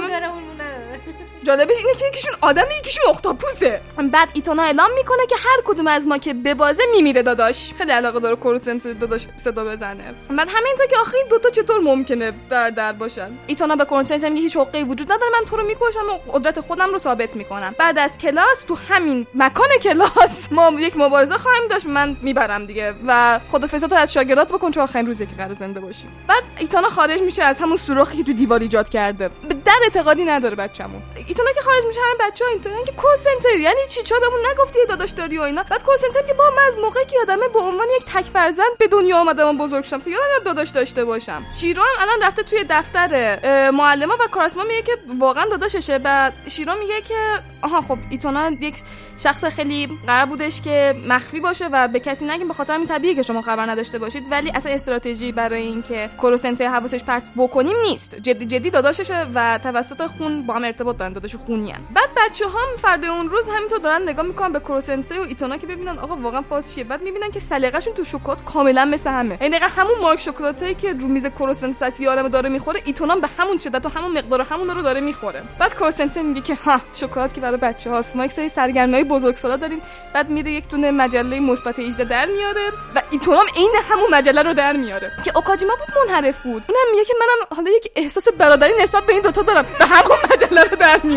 جالبش اینه که یکیشون آدمه یکیشون اختاپوسه. بعد ایتونا اعلام می‌کنه که هر کدوم از ما که ببازه میمیره داداش. خیلی علاقه داره کوروسنت داداش صدا بزنه. بعد همینطور که آخه این دوتا چطور ممکنه در در باشن؟ ایتونا به کوروسنت میگه هیچ حقی وجود نداره من تو رو می‌کشم و قدرت خودم رو ثابت می‌کنم. بعد از کلاس تو همین مکان کلاس *laughs* ما یک مبارزه خواهیم داشت من می‌برم دیگه و خدافظی از شاگردات بکن چون آخرین روزی که قرار زنده باشیم. بعد ایتانا خارج میشه از همون سوراخی که تو دیوار ایجاد کرده. به در اعتقادی نداره بچه‌مون. ایتونا که خارج میشه همه بچه‌ها اینطورن که کورسنتر یعنی چی؟ چرا بهمون نگفتی داداش داری و اینا؟ بعد کورسنتر که با من از موقعی که یادمه به عنوان یک تک فرزند به دنیا آمدم بزرگ شدم. یادم یاد داداش داشته باشم. شیرو هم الان رفته توی دفتر معلما و کاراسما میگه که واقعا داداششه. بعد شیرو میگه که آها خب ایتونا یک شخص خیلی قرار بودش که مخفی باشه و به کسی نگیم به خاطر همین طبیعیه که شما خبر نداشته باشید. ولی اصلا استراتژی برای اینکه کوروسنسای حواسش پرت بکنیم نیست. جدی جدی داداششه و توسط خون با هم ارتباط دارن. داداش خونیان بعد بچه هم فرد اون روز همینطور دارن نگاه می‌کنن به کوروسنسای و ایتونا که ببینن آقا واقعا فاز چیه. بعد می‌بینن که سلیقه‌شون تو شکلات کاملا مثل همه. یعنی همون مارک شکلاتایی که رو میز کوروسنس هست یه داره می‌خوره ایتونا هم به همون شدت و همون مقدار و همون رو داره می‌خوره. بعد کوروسنس میگه که ها شکلات که برای بچه هاست ما یک سری سرگرمی های بزرگسالا داریم. بعد میره یک دونه مجله مثبت 18 در میاره و ایتونام عین همون مجله رو در میاره. که اوکاجیما بود منحرف بود. اونم میگه که منم حالا یک احساس برادری نسبت به این دوتا دارم. به همون مجله رو در میاره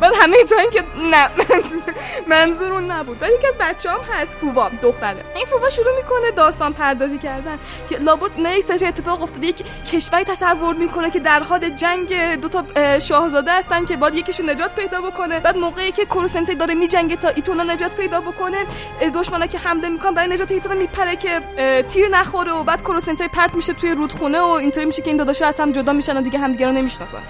بعد همه اینطورن که نه منظور منظور اون نبود. بعد یکی از بچه هم هست فووا دختره. این فووا شروع می‌کنه داستان پردازی کردن. که لابد نه یک اتفاق افتاده. یک کشوری تصور می‌کنه که در حال جنگ دو تا اه، شاهزاده هستن که بعد یکیشون نجات پیدا بکنه. بعد موقعی که کوروسنسی داره میجنگه تا ایتونا نجات پیدا بکنه دشمنا که حمله می‌کنن برای نجات ایتونا میپره که تیر نخوره و بعد کوروسنسی پرت میشه توی رودخونه و اینطوری میشه که این دو از هم جدا میشن و دیگه همدیگه رو نمی‌شناسن.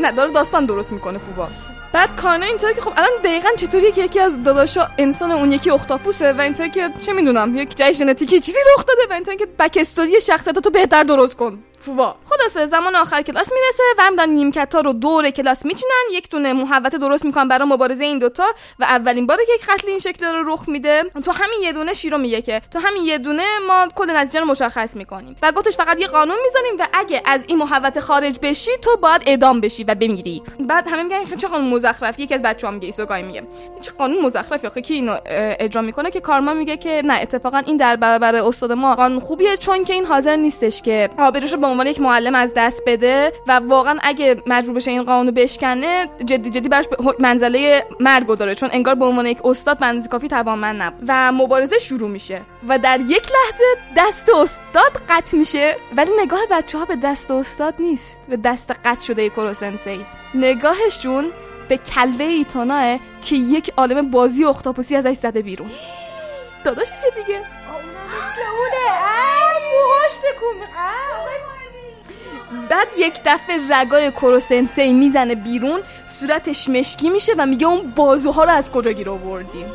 نه داره داستان درست می‌کنه فوبا بعد کانا اینطوری که خب الان دقیقا چطوریه که یکی از داداشا انسان اون یکی اختاپوسه و اینطوری که چه می‌دونم یک جای ژنتیکی چیزی رخ داده و اینطوری که بک استوری شخصیتاتو بهتر درست کن. فووا خلاصه زمان آخر کلاس می‌رسه و هم دارن نیمکتا رو دور کلاس میچینن. یک دونه محوطه درست می‌کنن برای مبارزه این دوتا و اولین باره که یک قتل این شکل رو رخ میده. تو همین یه دونه شیرو میگه که تو همین یه دونه ما کل نتیجه رو مشخص می‌کنیم و گفتش فقط یه قانون می‌ذاریم و اگه از این محوطه خارج بشی تو باید اعدام بشی و بمیری. بعد همه میگن چه قانون مزخرف یکی از بچه‌ها میگه ایسوگای میگه. چه قانون مزخرفی آخه؟ کی اینو اجرا می‌کنه؟ که کارما میگه که نه اتفاقا این در برابر استاد ما قانون خوبیه چون که این حاضر نیستش که آبروش رو به عنوان یک معلم از دست بده و واقعا اگه مجبور بشه این قانون بشکنه جدی جدی براش منزله مرگ رو داره. چون انگار به عنوان یک استاد بنز کافی توانمند نبود. و مبارزه شروع میشه. و در یک لحظه دست استاد قطع میشه. ولی نگاه بچه ها به دست استاد نیست. به دست قطع شده کوروسنسی نگاهشون به کله ایتوناه که یک عالم بازی اختاپوسی ازش زده بیرون. داداششه دیگه؟ بعد یک دفعه رگای کوروسنسی می‌زنه بیرون صورتش مشکی میشه و میگه اون بازوها رو از کجا گیر آوردیم؟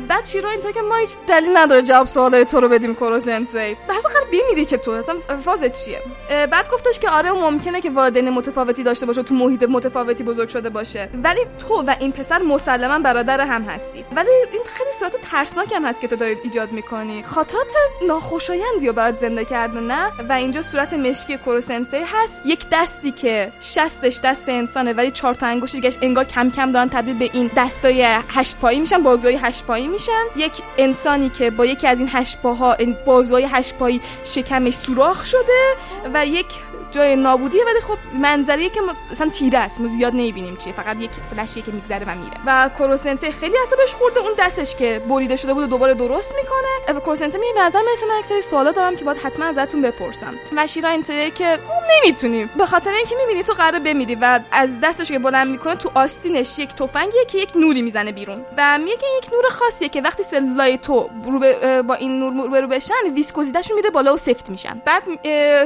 بعد شیرو اینطور که ما هیچ دلیل نداره جواب سوالای تو رو بدیم کوروسنسی در آخر بمیری که تو اصلا فازت چیه؟ بعد گفتش که آره ممکنه که والدین متفاوتی داشته باشه تو محیط متفاوتی بزرگ شده باشه. ولی تو و این پسر مسلما برادر هم هستید. ولی این خیلی صورت ترسناک هم هست که تو دارید ایجاد می‌کنی. خاطرات ناخوشایندی رو برات زنده کرده نه؟ و اینجا صورت مشکی کوروسنسی هست. یک دستی که شستش دست انسانه ولی چهار تا انگشت انگار کم کم دارن تبدیل به این دستای هشت پایی میشن بازوهای هشت پایی میشن. یک انسانی که با یکی از این هشت پاها بازوهای هشت پایی شکمش سوراخ شده و یک جای نابودیه. ولی خب منظریه که مثلا تیره است. ما زیاد نمی‌بینیم چیه. فقط یک فلشیه که میگذره و میره. و کوروسنسی خیلی عصبش خورده. اون دستش که بریده شده بود دوباره درست می‌کنه. و کوروسنسی میگه به نظر می‌رسه من سری سوالا دارم که باید حتما ازتون بپرسم. و شیرا اینطوریه که نمی‌تونیم. به خاطر اینکه می‌بینی تو قراره بمیری و از دستش که بلند می‌کنه تو آستینش یک تفنگیه که یک نوری می‌زنه بیرون. و میگه یک نور خاصیه که وقتی سلولای تو رو با این نور روبرو بشن ویسکوزیتشون میره بالا و سفت میشن. بعد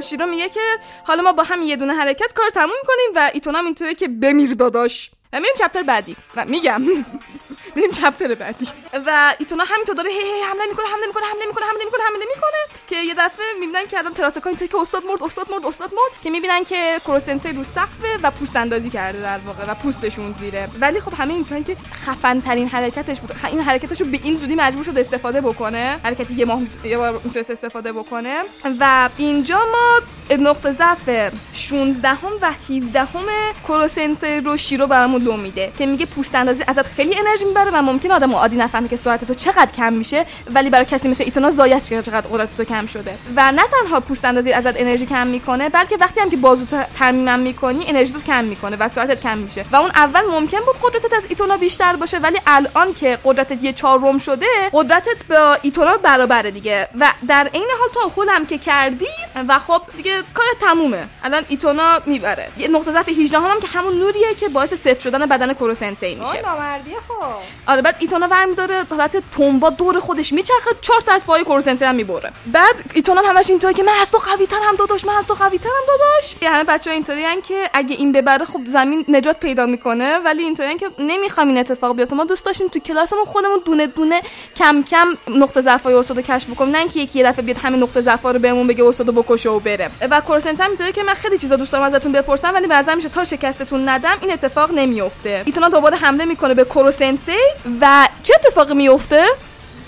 شیرو میگه که حالا ما با هم یه دونه حرکت کار تموم کنیم و ایتونام اینطوریه که بمیر داداش. و میریم چپتر بعدی. و میگم. میریم چپتر بعدی. و ایتونا همینطور داره هی هی حمله می‌کنه حمله می‌کنه حمله می‌کنه حمله می‌کنه حمله می‌کنه که یه دفعه می‌بینن که الان تراسکا اینطوری که استاد مرد استاد مرد استاد مرد که می‌بینن که کوروسنسی رو سقفه و پوست اندازی کرده در واقع و پوستشون زیره. ولی خب همه اینطوری که خفن ترین حرکتش بود. این حرکتش رو به این زودی مجبور شد استفاده بکنه. حرکتی یه ماه یه بار استفاده بکنه. و اینجا ما نقطه ضعف 16 و 17 کوروسنسی رو شیرو برامون لو میده که میگه پوست اندازی ازت خیلی انرژی می‌بره. و ممکن آدم عادی نفهمه که سرعت تو چقدر کم میشه ولی برای کسی مثل ایتونا است که چقدر قدرت تو کم شده. و نه تنها پوست اندازی ازت انرژی کم می‌کنه بلکه وقتی هم که بازو ترمیم می‌کنی انرژی تو کم می‌کنه و سرعتت کم میشه. و اون اول ممکن بود قدرتت از ایتونا بیشتر باشه ولی الان که قدرتت یه چهارم شده قدرتت با ایتونا برابره دیگه. و در عین حال تو هم که کردی و خب دیگه کار تمومه. الان ایتونا می‌بره. یه نقطه ضعف 18 هم, که همون نوریه که باعث صفر شدن بدن کوروسنسی میشه. نامردیه خب. آره بعد ایتونا ورمی داره حالت تنبا دور خودش میچرخه چهار تا از پای کوروسنسی هم می‌بره. بعد ایتونا هم همش اینطوری که من از تو قوی ترم داداش من از تو قوی ترم داداش همه بچه‌ها اینطوری که اگه این ببره خب زمین نجات پیدا می‌کنه ولی اینطوری که نمی‌خوام این اتفاق بیفته. ما دوست داشتیم تو کلاسمون خودمون دونه دونه کم کم نقطه ضعفای استاد کشف بکنیم نه اینکه یکی یه دفعه بیاد همین نقطه ضعفا رو بهمون بگه استاد بکشه و بره. و کوروسنسی هم که من خیلی چیزا دوست دارم ازتون بپرسم ولی نظر میشه تا شکستتون ندم این اتفاق نمیفته ایتونا دوباره حمله می‌کنه به کوروسنسی و چه اتفاقی میفته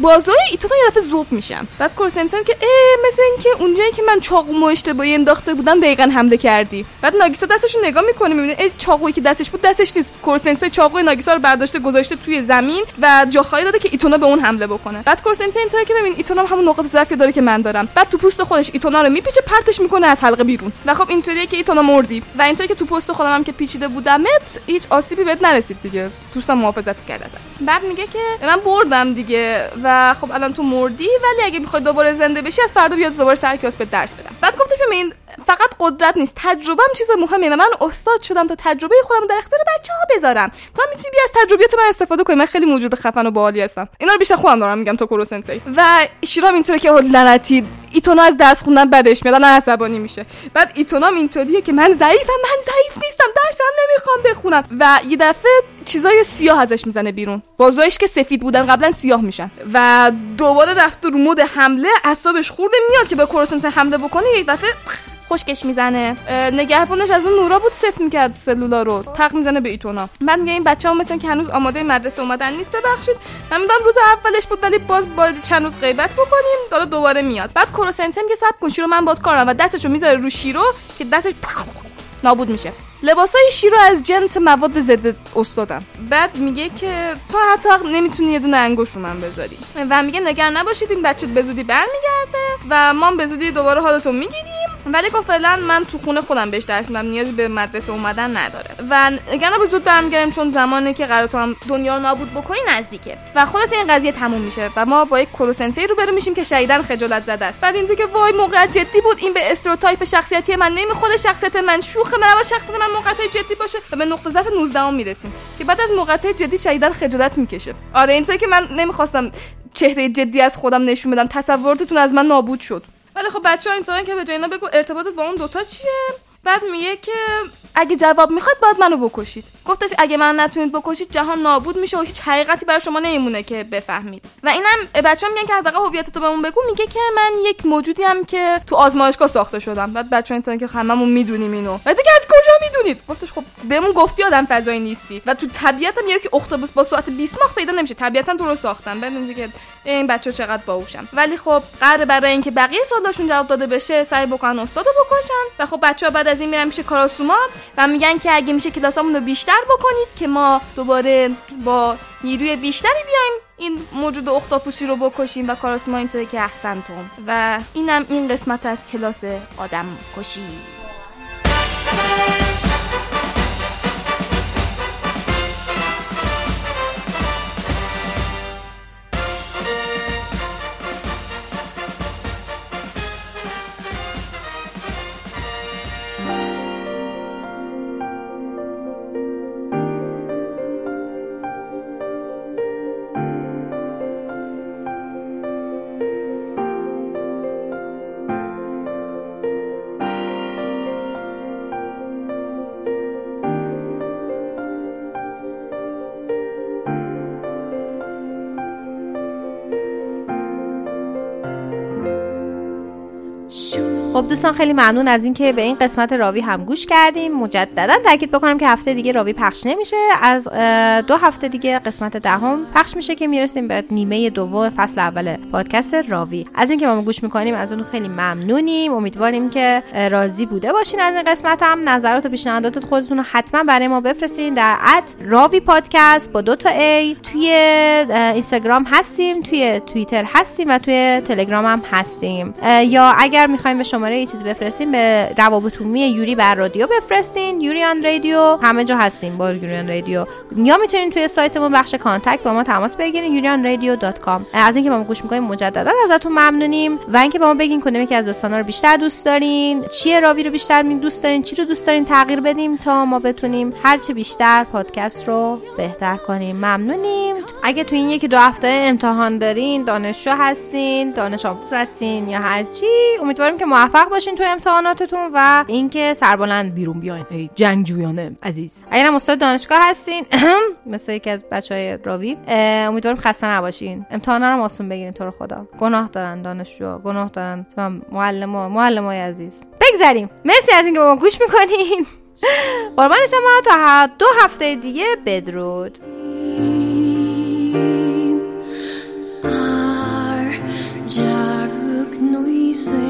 بازوی ایتونا یه دفعه ذوب میشن بعد کورسنسن که اه مثل اینکه اونجایی که من چاقو اشتباهی انداخته بودم دقیقا حمله کردی. بعد ناگیسا دستش رو نگاه می‌کنه می‌بینه ای چاقویی که دستش بود دستش نیست. کورسنسه چاقوی ناگیسا رو برداشته گذاشته توی زمین و جاخایی داده که ایتونا به اون حمله بکنه. بعد کورسنسه اینطوری که ببین ایتونا هم همون نقاط ضعفی داره که من دارم. بعد تو پوست خودش ایتونا رو میپیچه پرتش می‌کنه از حلقه بیرون. و خب اینطوریه که ایتونا مردی. و اینطوری که تو پوست خودم هم که پیچیده بودمت هیچ آسیبی بهت نرسید دیگه. پوستم محافظت کرد بعد میگه که من بردم دیگه و خب الان تو مردی ولی اگه می‌خوای دوباره زنده بشی از فردا بیاد دوباره سر کلاس به درس بدم. بعد گفتش ببین فقط قدرت نیست تجربه هم چیز مهمه من استاد شدم تا تجربه خودم در اختیار بچه ها بذارم. تا می‌تونی بیا از تجربیات من استفاده کنی من خیلی موجود خفن و باحالی هستم. اینا رو بیشتر خودم دارم میگم تو کورو سنسی و شیرام اینطوره که لعنتی ایتونا از درس خوندن بدش میاد الان عصبانی میشه. بعد ایتونام اینطوریه که من ضعیفم من ضعیف نیستم درسم نمی‌خوام بخونم. و یه دفعه چیزای سیاه ازش می‌زنه بیرون. بازوهاش که سفید بودن قبلا سیاه میشن. و دوباره رفته رو مود حمله اعصابش خورده میاد که به کورسنس حمله بکنه یک دفعه خشکش می‌زنه. نگهبانش از اون نورا بود سفت می‌کرد سلولا رو. تق می‌زنه به ایتونا. بعد میگه این بچه ها مثل که هنوز آماده مدرسه اومدن نیست ببخشید. من روز اولش بود ولی باز باید چند روز غیبت بکنیم. حالا دوباره میاد. بعد کوروسنسه میگه سب کن شیرو من باد کارم و دستشو می‌ذاره رو شیرو که دستش نابود میشه. لباسای شیرو از جنس مواد ضد استادم. بعد میگه که تو حتی نمی‌تونی یه دونه انگوش رو من بذاری. و میگه نگران نباشید این بچه به زودی برمیگرده و ما به زودی دوباره حالتو می‌گیریم ولی گفت فعلا من تو خونه خودم بهش درس میدم نیازی به مدرسه اومدن نداره. و نگران به زود برمیگردیم چون زمانی که قرار تو هم دنیا رو نابود بکنی نزدیکه. و خلاص این قضیه تموم میشه و ما با یک کروسنسی رو برو میشیم که شهیدن خجالت زده است. بعد اینجا که وای موقع جدی بود این به استروتایپ شخصیتی من نمی‌خوره شخصیت من شوخ من و شخصیت من موقعیت جدی باشه. و به نقطه ضعف 19 هم می‌رسیم که بعد از موقعیت جدی شهیدن خجالت می‌کشه. آره اینطوری که من نمی‌خواستم چهره جدی از خودم نشون بدم تصوراتتون از من نابود شد. ولی خب بچه ها اینطورن که به جای اینا بگو ارتباطت با اون دوتا چیه؟ بعد میگه که اگه جواب می‌خواد باید منو بکشید. گفتش اگه من نتونید بکشید جهان نابود میشه و هیچ حقیقتی برای شما نمیمونه که بفهمید. و اینم بچه میگن که حداقل هویتتو بهمون بگو. میگه که من یک موجودی هم که تو آزمایشگاه ساخته شدم. بعد بچه اینطورن که هممون می‌دونیم اینو. و دیگه از کجا می‌دونید؟ گفتش خب بهمون گفتی آدم فضایی نیستی. و تو طبیعت هم یکی اختاپوس با سرعت 20 ماه پیدا نمیشه. طبیعتا تو رو ساختن بعد میگه که این بچه چقدر باهوشن. ولی خب قراره برای اینکه بقیه سوالاشون جواب داده بشه سعی بکنن استادو بکشن. و خب بچه بعد از این میرن میشه کاراسوما و میگن که اگه میشه کلاسامون رو بیشتر بکنید که ما دوباره با نیروی بیشتری بیایم این موجود اختاپوسی رو بکشیم و کاراسوما اینطوری که احسنتم و اینم این قسمت از کلاس آدم کشی. دوستان خیلی ممنون از اینکه به این قسمت راوی هم گوش کردیم. مجددا تاکید بکنم که هفته دیگه راوی پخش نمیشه. از دو هفته دیگه قسمت دهم پخش میشه که می‌رسیم به نیمه دوم فصل اول پادکست راوی. از اینکه ما گوش می‌کنیم از اون خیلی ممنونیم. امیدواریم که راضی بوده باشین از این قسمت هم. نظرات و پیشنهادات خودتون رو حتما برای ما بفرستین. در ات راوی پادکست با دو تا ای توی اینستاگرام هستیم توی توییتر هستیم و توی تلگرام هم هستیم. یا اگر می‌خوایم به شماره یه چیزی بفرستین به روابط عمومی یوریان رادیو بفرستین. یوریان رادیو. همه جا هستیم با یوریان رادیو. یا می‌تونین توی سایتمون بخش contact با ما تماس بگیرین. یوریانرادیو.com از اینکه با ما گوش می‌کنین مجددا ازتون ممنونیم. و اینکه با ما بگین کدومی که از دوستانا رو بیشتر دوست دارین. چیه راوی رو بیشتر می دوست دارین؟ چی رو دوست دارین؟ تغییر بدیم تا ما بتونیم هرچه بیشتر پادکست رو بهتر کنیم. ممنونیم. اگه تو این یکی دو هفته امتحان دارین دانشجو هستین دانش آموز هستین یا هرچی امیدواریم که موفق باشین تو امتحاناتتون و اینکه سربلند بیرون بیاین. ای جنگجویان عزیز. اگرم استاد دانشگاه هستین مثل یکی از بچه های راوی امیدوارم خسته نباشین. امتحانا رو ماسون بگیرین تو رو خدا. گناه دارن دانشجو گناه دارن. معلم ها معلم های عزیز. بگذریم. مرسی از اینکه ما گوش می‌کنین. *laughs* قربان شما تا دو هفته دیگه بدرود. Say